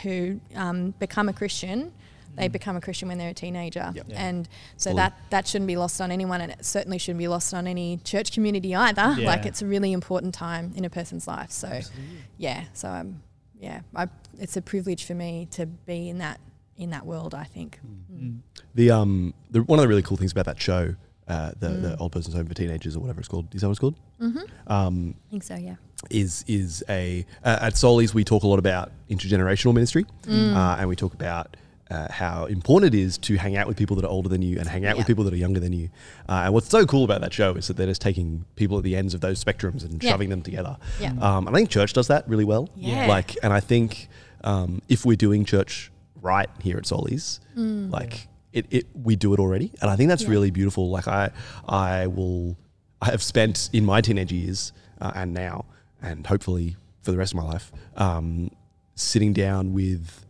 who um, become a Christian they become a Christian when they're a teenager Yep. Yeah. and so Fully. that that shouldn't be lost on anyone and it certainly shouldn't be lost on any church community either Yeah. like it's a really important time in a person's life so Absolutely. yeah so I'm yeah I, it's a privilege for me to be in that in that world I think Mm. The um the one of the really cool things about that show, uh, the the Mm. old person's home for teenagers or whatever it's called. Is that what it's called? mm-hmm. Um, I think so yeah is is a uh, at Solis we talk a lot about intergenerational ministry, Mm. uh, and we talk about. Uh, how important it is to hang out with people that are older than you and hang out with people that are younger than you. Uh, and what's so cool about that show is that they're just taking people at the ends of those spectrums and Yeah. shoving them together. yeah Um, and I think church does that really well. Yeah. Like, and I think um, if we're doing church right here at Solis, Mm. like it, it, we do it already, and I think that's Yeah. really beautiful. Like I, I will, I have spent in my teenage years uh, and now, and hopefully for the rest of my life, um, sitting down with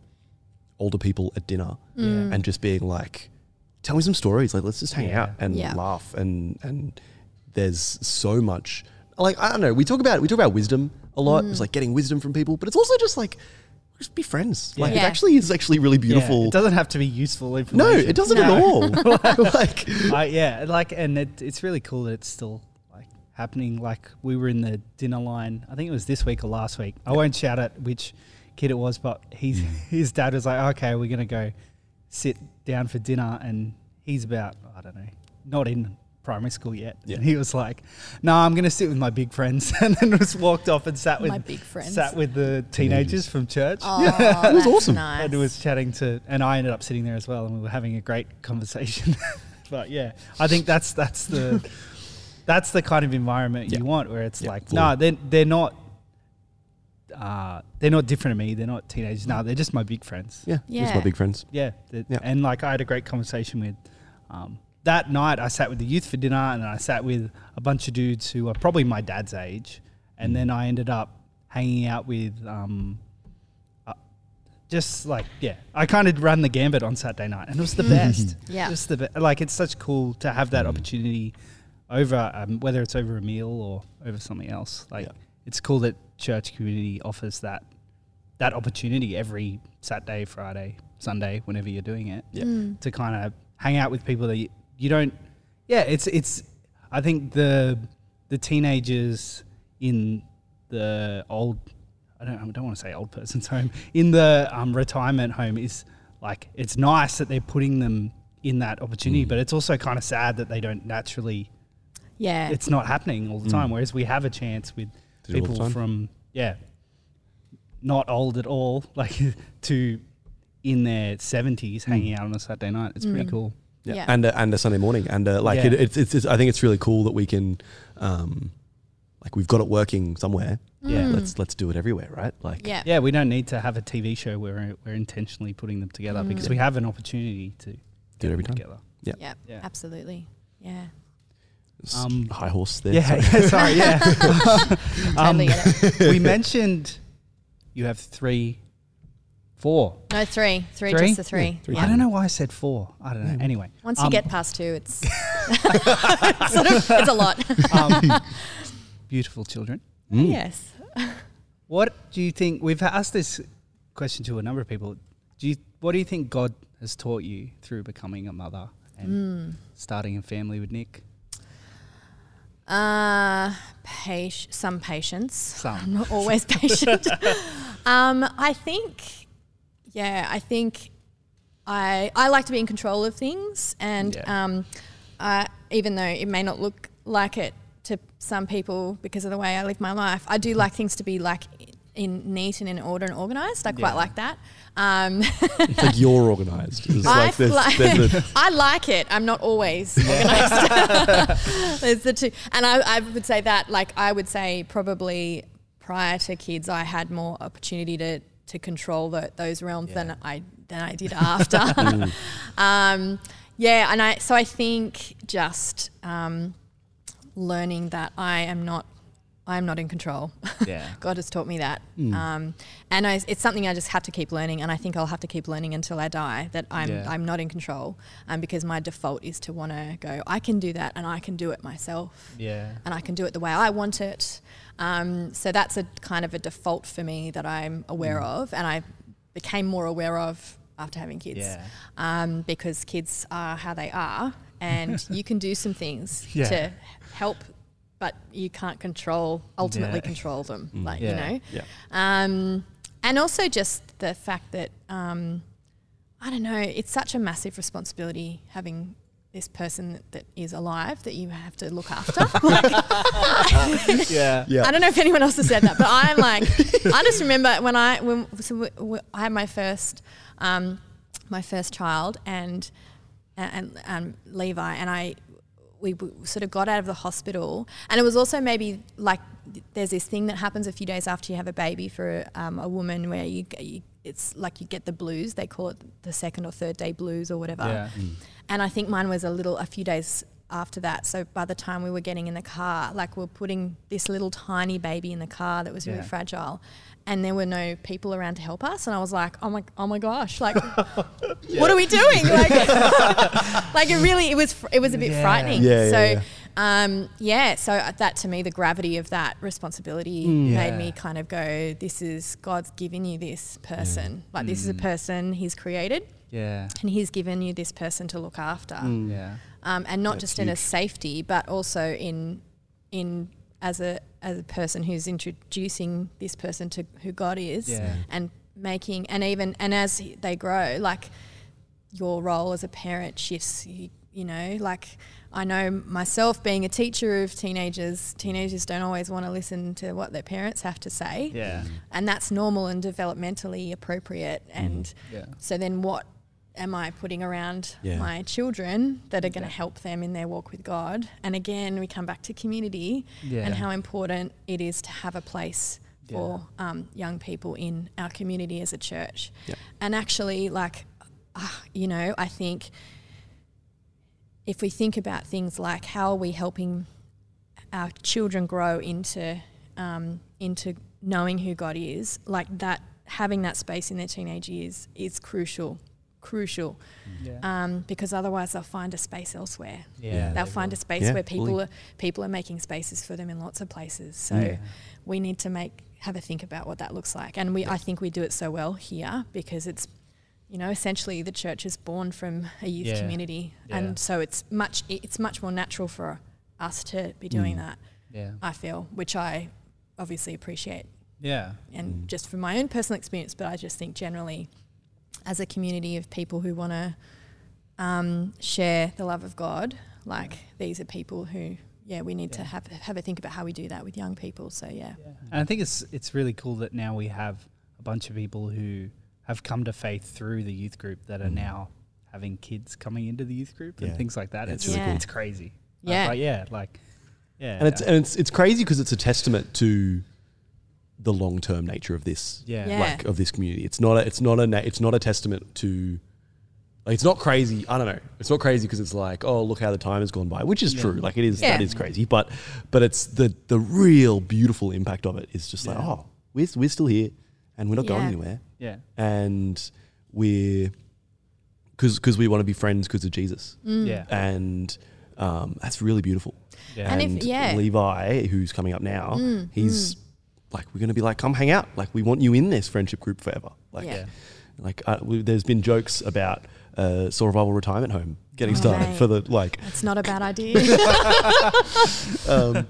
older people at dinner Mm. and just being like, tell me some stories. Like, let's just hang Yeah. out and Yeah. laugh. And and there's so much. Like, I don't know. We talk about we talk about wisdom a lot. Mm. It's like getting wisdom from people, but it's also just like just be friends. Like, it actually is actually really Yeah, beautiful. it doesn't have to be useful no, it doesn't No. at all. [laughs] [laughs] like, I, yeah, like, and it, it's really cool that it's still like happening. Like we were in the dinner line. I think it was this week or last week. I won't shout out which kid it was, but he's mm. [laughs] his dad was like, "Okay, we're gonna go sit down for dinner," and he's about I don't know, not in primary school yet. Yeah. And he was like, "No, I'm gonna sit with my big friends," [laughs] and then just walked off and sat with My big friends. sat with the teenagers from church. Oh, [laughs] that was awesome. Nice. And was chatting to, and I ended up sitting there as well, and we were having a great conversation. but yeah, I think that's that's the that's the kind of environment Yeah. you want, where it's Yeah, like, fully. no, they're they're not. Uh, they're not different to me. They're not teenagers. No, they're just my big friends. Yeah, just my big friends. Yeah, Yeah. and like I had a great conversation with. Um, that night, I sat with the youth for dinner, and I sat with a bunch of dudes who are probably my dad's age, and then I ended up hanging out with. Um, uh, just like yeah, I kind of ran the gambit on Saturday night, and it was the [laughs] best. Yeah. just the be- like it's such cool to have that opportunity over um, whether it's over a meal or over something else. Like Yeah. It's cool that church community offers that that opportunity every Saturday, Friday, Sunday, whenever you're doing it, Yeah. Mm. to kind of hang out with people that you, you don't. Yeah, it's it's. I think the the teenagers in the old. I don't. I don't want to say old person's [laughs] home. In the um, retirement home is like it's nice that they're putting them in that opportunity, but it's also kind of sad that they don't naturally. Yeah. It's not happening all the time. Whereas we have a chance with To do it all the people from yeah, not old at all, [laughs] like to in their seventies hanging out on a Saturday night. It's pretty cool. Yeah. Yeah. and uh, and a Sunday morning, and uh, like Yeah. it, it's, it's it's I think it's really cool that we can, um, like we've got it working somewhere. Yeah. let's let's do it everywhere, right? Like yeah. Yeah, we don't need to have a TV show where we're, we're intentionally putting them together because we have an opportunity to do it every them time. together. yeah. Yeah. Yeah. Absolutely. Yeah. S- Um, high horse there. Yeah, sorry. [laughs] yeah, sorry, yeah. [laughs] [laughs] Um, Totally get it. we mentioned you have three, four. No, three. Three, Three? just the three. three Yeah. I don't know why I said four. I don't know. Anyway, Once you um, get past two, it's it's, sort of, it's a lot. um, beautiful children. Mm. yes. What do you think? We've asked this question to a number of people. Do you, what do you think God has taught you through becoming a mother and starting a family with Nick? Uh, some patience. Some. I'm not always patient. [laughs] um, I think, yeah, I think I I like to be in control of things, and Yeah. um, I, even though it may not look like it to some people because of the way I live my life, I do like things to be like in neat and in order and organized. I quite Yeah. like that. Um, It's like you're organised. It's I, like there's, there's [laughs] I like it. I'm not always organized. [laughs] [laughs] There's the two, and I, I would say that, like, I would say probably prior to kids, I had more opportunity to to control the, those realms than I than I did after. um, yeah, and I so I think just um, learning that I am not I am not in control. Yeah. [laughs] God has taught me that, um, and I, it's something I just have to keep learning, and I think I'll have to keep learning until I die that I'm Yeah. I'm not in control, um, because my default is to want to go. I can do that, and I can do it myself, Yeah. and I can do it the way I want it. Um, so that's a kind of a default for me that I'm aware of, and I became more aware of after having kids, Yeah. um, because kids are how they are, and [laughs] you can do some things Yeah. to help, but you can't control ultimately Yeah. control them, like Yeah. you know. yeah. Um, and also just the fact that um, I don't know, it's such a massive responsibility having this person that, that is alive that you have to look after. [laughs] Like, [laughs] Yeah. Yeah. I don't know if anyone else has said that, but I'm like, I just remember when I when so w- w- I had my first um, my first child and and, and Levi and I we sort of got out of the hospital and it was also maybe like there's this thing that happens a few days after you have a baby for um, a woman where you, you it's like you get the blues they call it the second or third day blues or whatever Yeah. and I think mine was a little, a few days after that. So by the time we were getting in the car, like we're putting this little tiny baby in the car that was really Yeah. fragile, and there were no people around to help us. And I was like, oh my, oh my gosh, like, [laughs] what are we doing? [laughs] Like, [laughs] like it really, it was, it was a bit Yeah. frightening. Yeah, yeah, so. yeah. Um, yeah, so that to me, the gravity of that responsibility Mm. made Yeah. me kind of go, "This is God's given you this person. Like this is a Mm. person He's created, Yeah. and He's given you this person to look after." Yeah. um, and not That's just in a safety, but also in in as a as a person who's introducing this person to who God is Yeah. and making and even and as they grow like your role as a parent shifts you, you know like I know myself being a teacher of teenagers teenagers don't always want to listen to what their parents have to say Yeah. and that's normal and developmentally appropriate and Yeah. so then what am I putting around Yeah. my children that are going to Yeah. help them in their walk with God? And again, we come back to community Yeah. and how important it is to have a place Yeah. for um, young people in our community as a church. Yeah. And actually, like, ah, you know, I think if we think about things like how are we helping our children grow into um, into knowing who God is, like that having that space in their teenage years is crucial, crucial, Yeah. um, because otherwise they'll find a space elsewhere. yeah. They'll they find a space Yeah, where people fully. are people are making spaces for them in lots of places. So Yeah. we need to make have a think about what that looks like, and we I think we do it so well here because it's you know essentially the church is born from a youth Yeah. community, Yeah. and so it's much it's much more natural for us to be doing Mm. that. Yeah. I feel, which I obviously appreciate, Yeah. and Mm. just from my own personal experience, but I just think generally, as a community of people who want to um, share the love of God, like these are people who, yeah, we need to have have a think about how we do that with young people. So yeah, Yeah. And I think it's it's really cool that now we have a bunch of people who have come to faith through the youth group that are Mm. now having kids coming into the youth group and things like that. Yeah, it's it's really really cool. It's crazy. Uh, Yeah. Like, yeah. Like yeah. And it's and it's it's crazy because it's a testament to the long term nature of this yeah. Yeah. like of this community. It's not a it's not a na- it's not a testament to like it's not crazy. I don't know. It's not crazy because it's like oh look how the time has gone by, which is Yeah. true. Like it is that Yeah. is crazy. But but it's the the real beautiful impact of it is just like oh we're we're still here and we're not going anywhere Yeah. and we're because because we want to be friends because of Jesus Mm. Yeah. and um, that's really beautiful. Yeah. And if- yeah. Levi, who's coming up now, Mm, he's like, we're going to be like, come hang out. Like, we want you in this friendship group forever. Like, Yeah. yeah. like uh, we, there's been jokes about uh, Soul Revival retirement home getting Oh, started mate. for the like. [laughs] that's not a bad idea. [laughs] Um,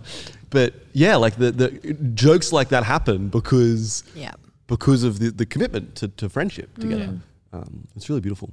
but yeah, like the the jokes like that happen because yeah. because of the, the commitment to, to friendship together. Mm. Um, it's really beautiful.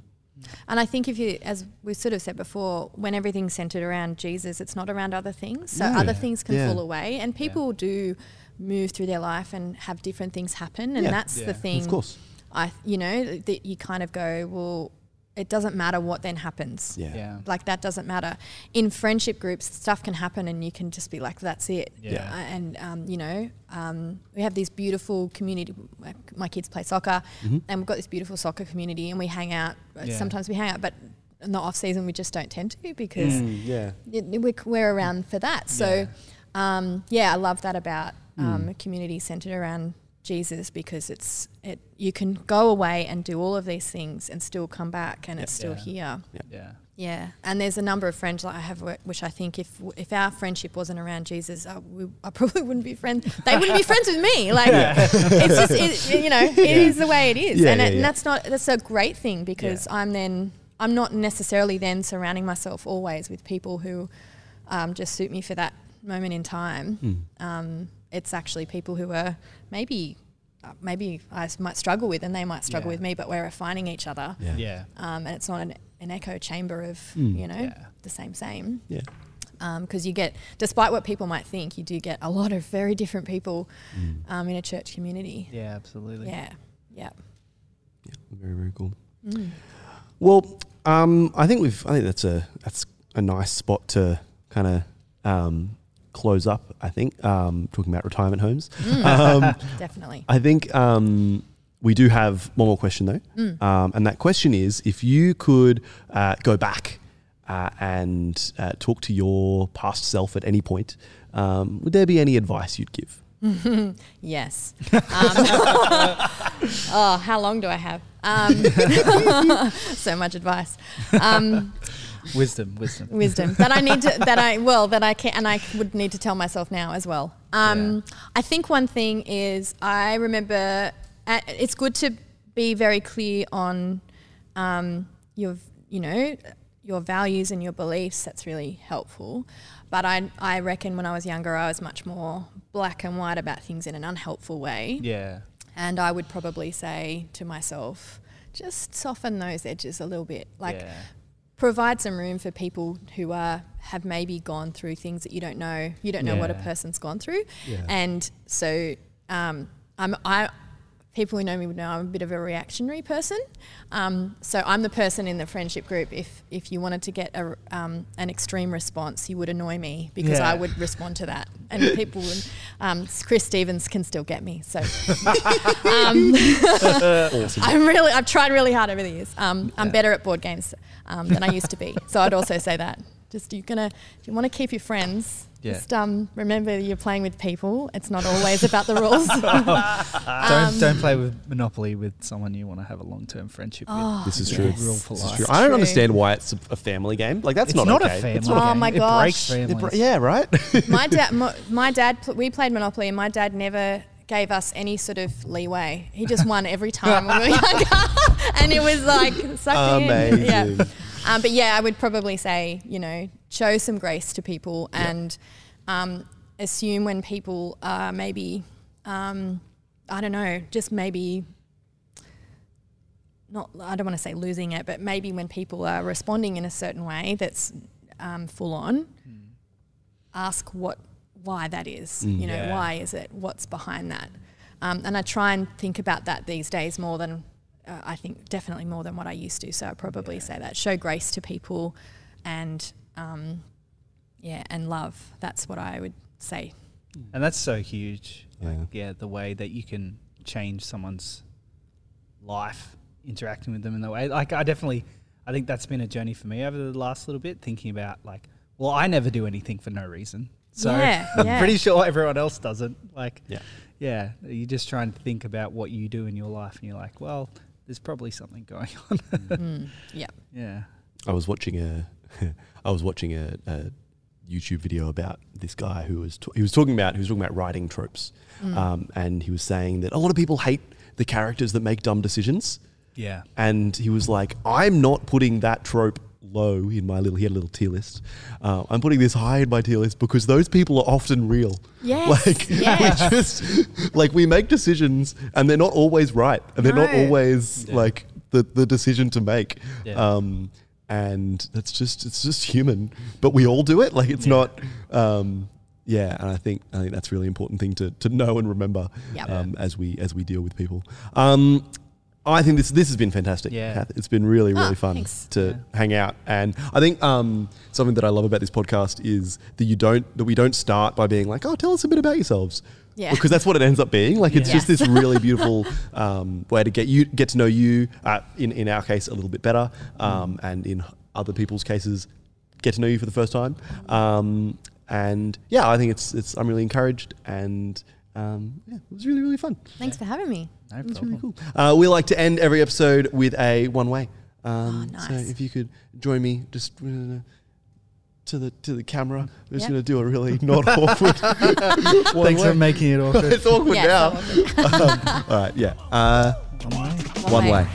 And I think if you, as we sort of said before, when everything's centered around Jesus, it's not around other things. So No. other things can Yeah. fall away, and people do move through their life and have different things happen, and Yeah. that's Yeah. the thing. Of course. I, you know, that you kind of go, well, it doesn't matter what then happens. Yeah. Yeah. Like that doesn't matter. In friendship groups, stuff can happen, and you can just be like, "That's it." Yeah. Uh, and um, you know, um, we have this beautiful community. My, my kids play soccer, Mm-hmm. and we've got this beautiful soccer community, and we hang out. Uh, Yeah. Sometimes we hang out, but in the off season we just don't tend to because Mm, yeah. y- we're, we're around for that. So, um, yeah, I love that about um, Mm. a community centered around Jesus because it's it you can go away and do all of these things and still come back and it's still Yeah. here. Yeah. Yeah, and there's a number of friends that I have, which I think if if our friendship wasn't around Jesus, I, we, I probably [laughs] wouldn't be friends. They wouldn't be friends with me. [laughs] Like it's just, it, you know, [laughs] it is the way it is, Yeah, and, yeah, it, and that's not that's a great thing because Yeah. I'm then I'm not necessarily then surrounding myself always with people who um, just suit me for that moment in time. Mm. Um, it's actually people who are maybe uh, maybe I s- might struggle with, and they might struggle Yeah. with me, but we're refining each other Yeah. Yeah. um, and it's not an, an echo chamber of Mm. you know Yeah. the same same Yeah. because you get despite what people might think you do get a lot of very different people Mm. um, in a church community Yeah. Absolutely. yeah yeah Yeah. Very, very cool. Mm. Well, um, I think we've. I think that's a that's a nice spot to kind of um, close up. I think um, talking about retirement homes. Mm. [laughs] Um, [laughs] definitely I think um, we do have one more question though, Mm. um, and that question is: if you could uh, go back uh, and uh, talk to your past self at any point, um, would there be any advice you'd give? [laughs] yes um, oh how long do i have um, so much advice um, Wisdom. Wisdom. wisdom that I need to [laughs] that I well that I can and I would need to tell myself now as well. Um, I think one thing is I remember uh, it's good to be very clear on um, your you know your values and your beliefs, that's really helpful. But I, I reckon when I was younger, I was much more black and white about things in an unhelpful way. Yeah. And I would probably say to myself, just soften those edges a little bit. Like, yeah. Provide some room for people who are have maybe gone through things that you don't know. You don't know what a person's gone through, Yeah. and so um, I'm I. People who know me would know I'm a bit of a reactionary person. Um, so I'm the person in the friendship group. If if you wanted to get a, um, an extreme response, you would annoy me because Yeah. I would respond to that, and people would. Um, Chris Stevens can still get me. So [laughs] um, awesome. I'm really, I've tried really hard over the years. Um, I'm Yeah. better at board games um, than I used to be. So I'd also say that. Just you're gonna, if you want to keep your friends, Yeah. just um, remember you're playing with people. It's not always about the rules. [laughs] [laughs] don't don't play with Monopoly with someone you want to have a long term friendship Oh, This is with. true. yes. Rule for This is life. true. I don't understand why it's a, a family game. Like that's It's not, not, okay. a family. It's Oh not game. my It breaks gosh. It families. br- yeah, right. [laughs] my dad, my, my dad, pl- we played Monopoly, and my dad never gave us any sort of leeway. He just won every time when we were younger, and it was like suck me in. Amazing. Yeah. Um, but yeah, I would probably say, you know, show some grace to people and um, assume when people are maybe, um, I don't know, just maybe not, I don't want to say losing it, but maybe when people are responding in a certain way that's um, full on, ask what, why that is. Mm. You know, Yeah. why is it? What's behind that? Um, and I try and think about that these days more than uh, I think definitely more than what I used to. So I probably say that show grace to people, and um, yeah, and love. That's what I would say. And that's so huge. Yeah. Like, yeah, the way that you can change someone's life interacting with them in the way. Like, I definitely, I think that's been a journey for me over the last little bit, thinking about, like, well, I never do anything for no reason. So Yeah, [laughs] I'm yeah. pretty sure everyone else doesn't. Like, Yeah. yeah, you're just trying to think about what you do in your life, and you're like, well, there's probably something going [laughs] on. Mm, yeah. yeah. I was watching a, [laughs] I was watching a, a YouTube video about this guy who was t- he was talking about he was talking about writing tropes, um, and he was saying that a lot of people hate the characters that make dumb decisions, Yeah. and he was like, I'm not putting that trope low in my little he had a little tier list. Uh, I'm putting this high in my tier list because those people are often real. Yes, Like [laughs] yes. we just like we make decisions and they're not always right and they're not always Yeah. like the, the decision to make. Yeah. Um, and that's just it's just human, but we all do it. Like it's Yeah. not. Um, yeah, and I think I think that's a really important thing to, to know and remember Yep. um, as we as we deal with people. Um, I think this this has been fantastic. Yeah. Kath. It's been really really Ah, fun thanks. to Yeah. hang out, and I think um, something that I love about this podcast is that you don't that we don't start by being like, oh, tell us a bit about yourselves. Yeah. Because that's what it ends up being. Like it's Yeah. just this really [laughs] beautiful um, way to get you get to know you. Uh, in in our case, a little bit better, um, and in other people's cases, get to know you for the first time. Um, and yeah, I think it's it's I'm really encouraged, and um, yeah, it was really really fun. Thanks for having me. No It was problem. really cool. Uh, we like to end every episode with a one way. Um, Oh, So if you could join me, just uh, to the to the camera. I'm just Yep. going to do a really [laughs] not awkward. [laughs] Thanks for making it awkward. [laughs] it's awkward Yeah, now. so- um, all right, yeah. Uh, One way. one way. way.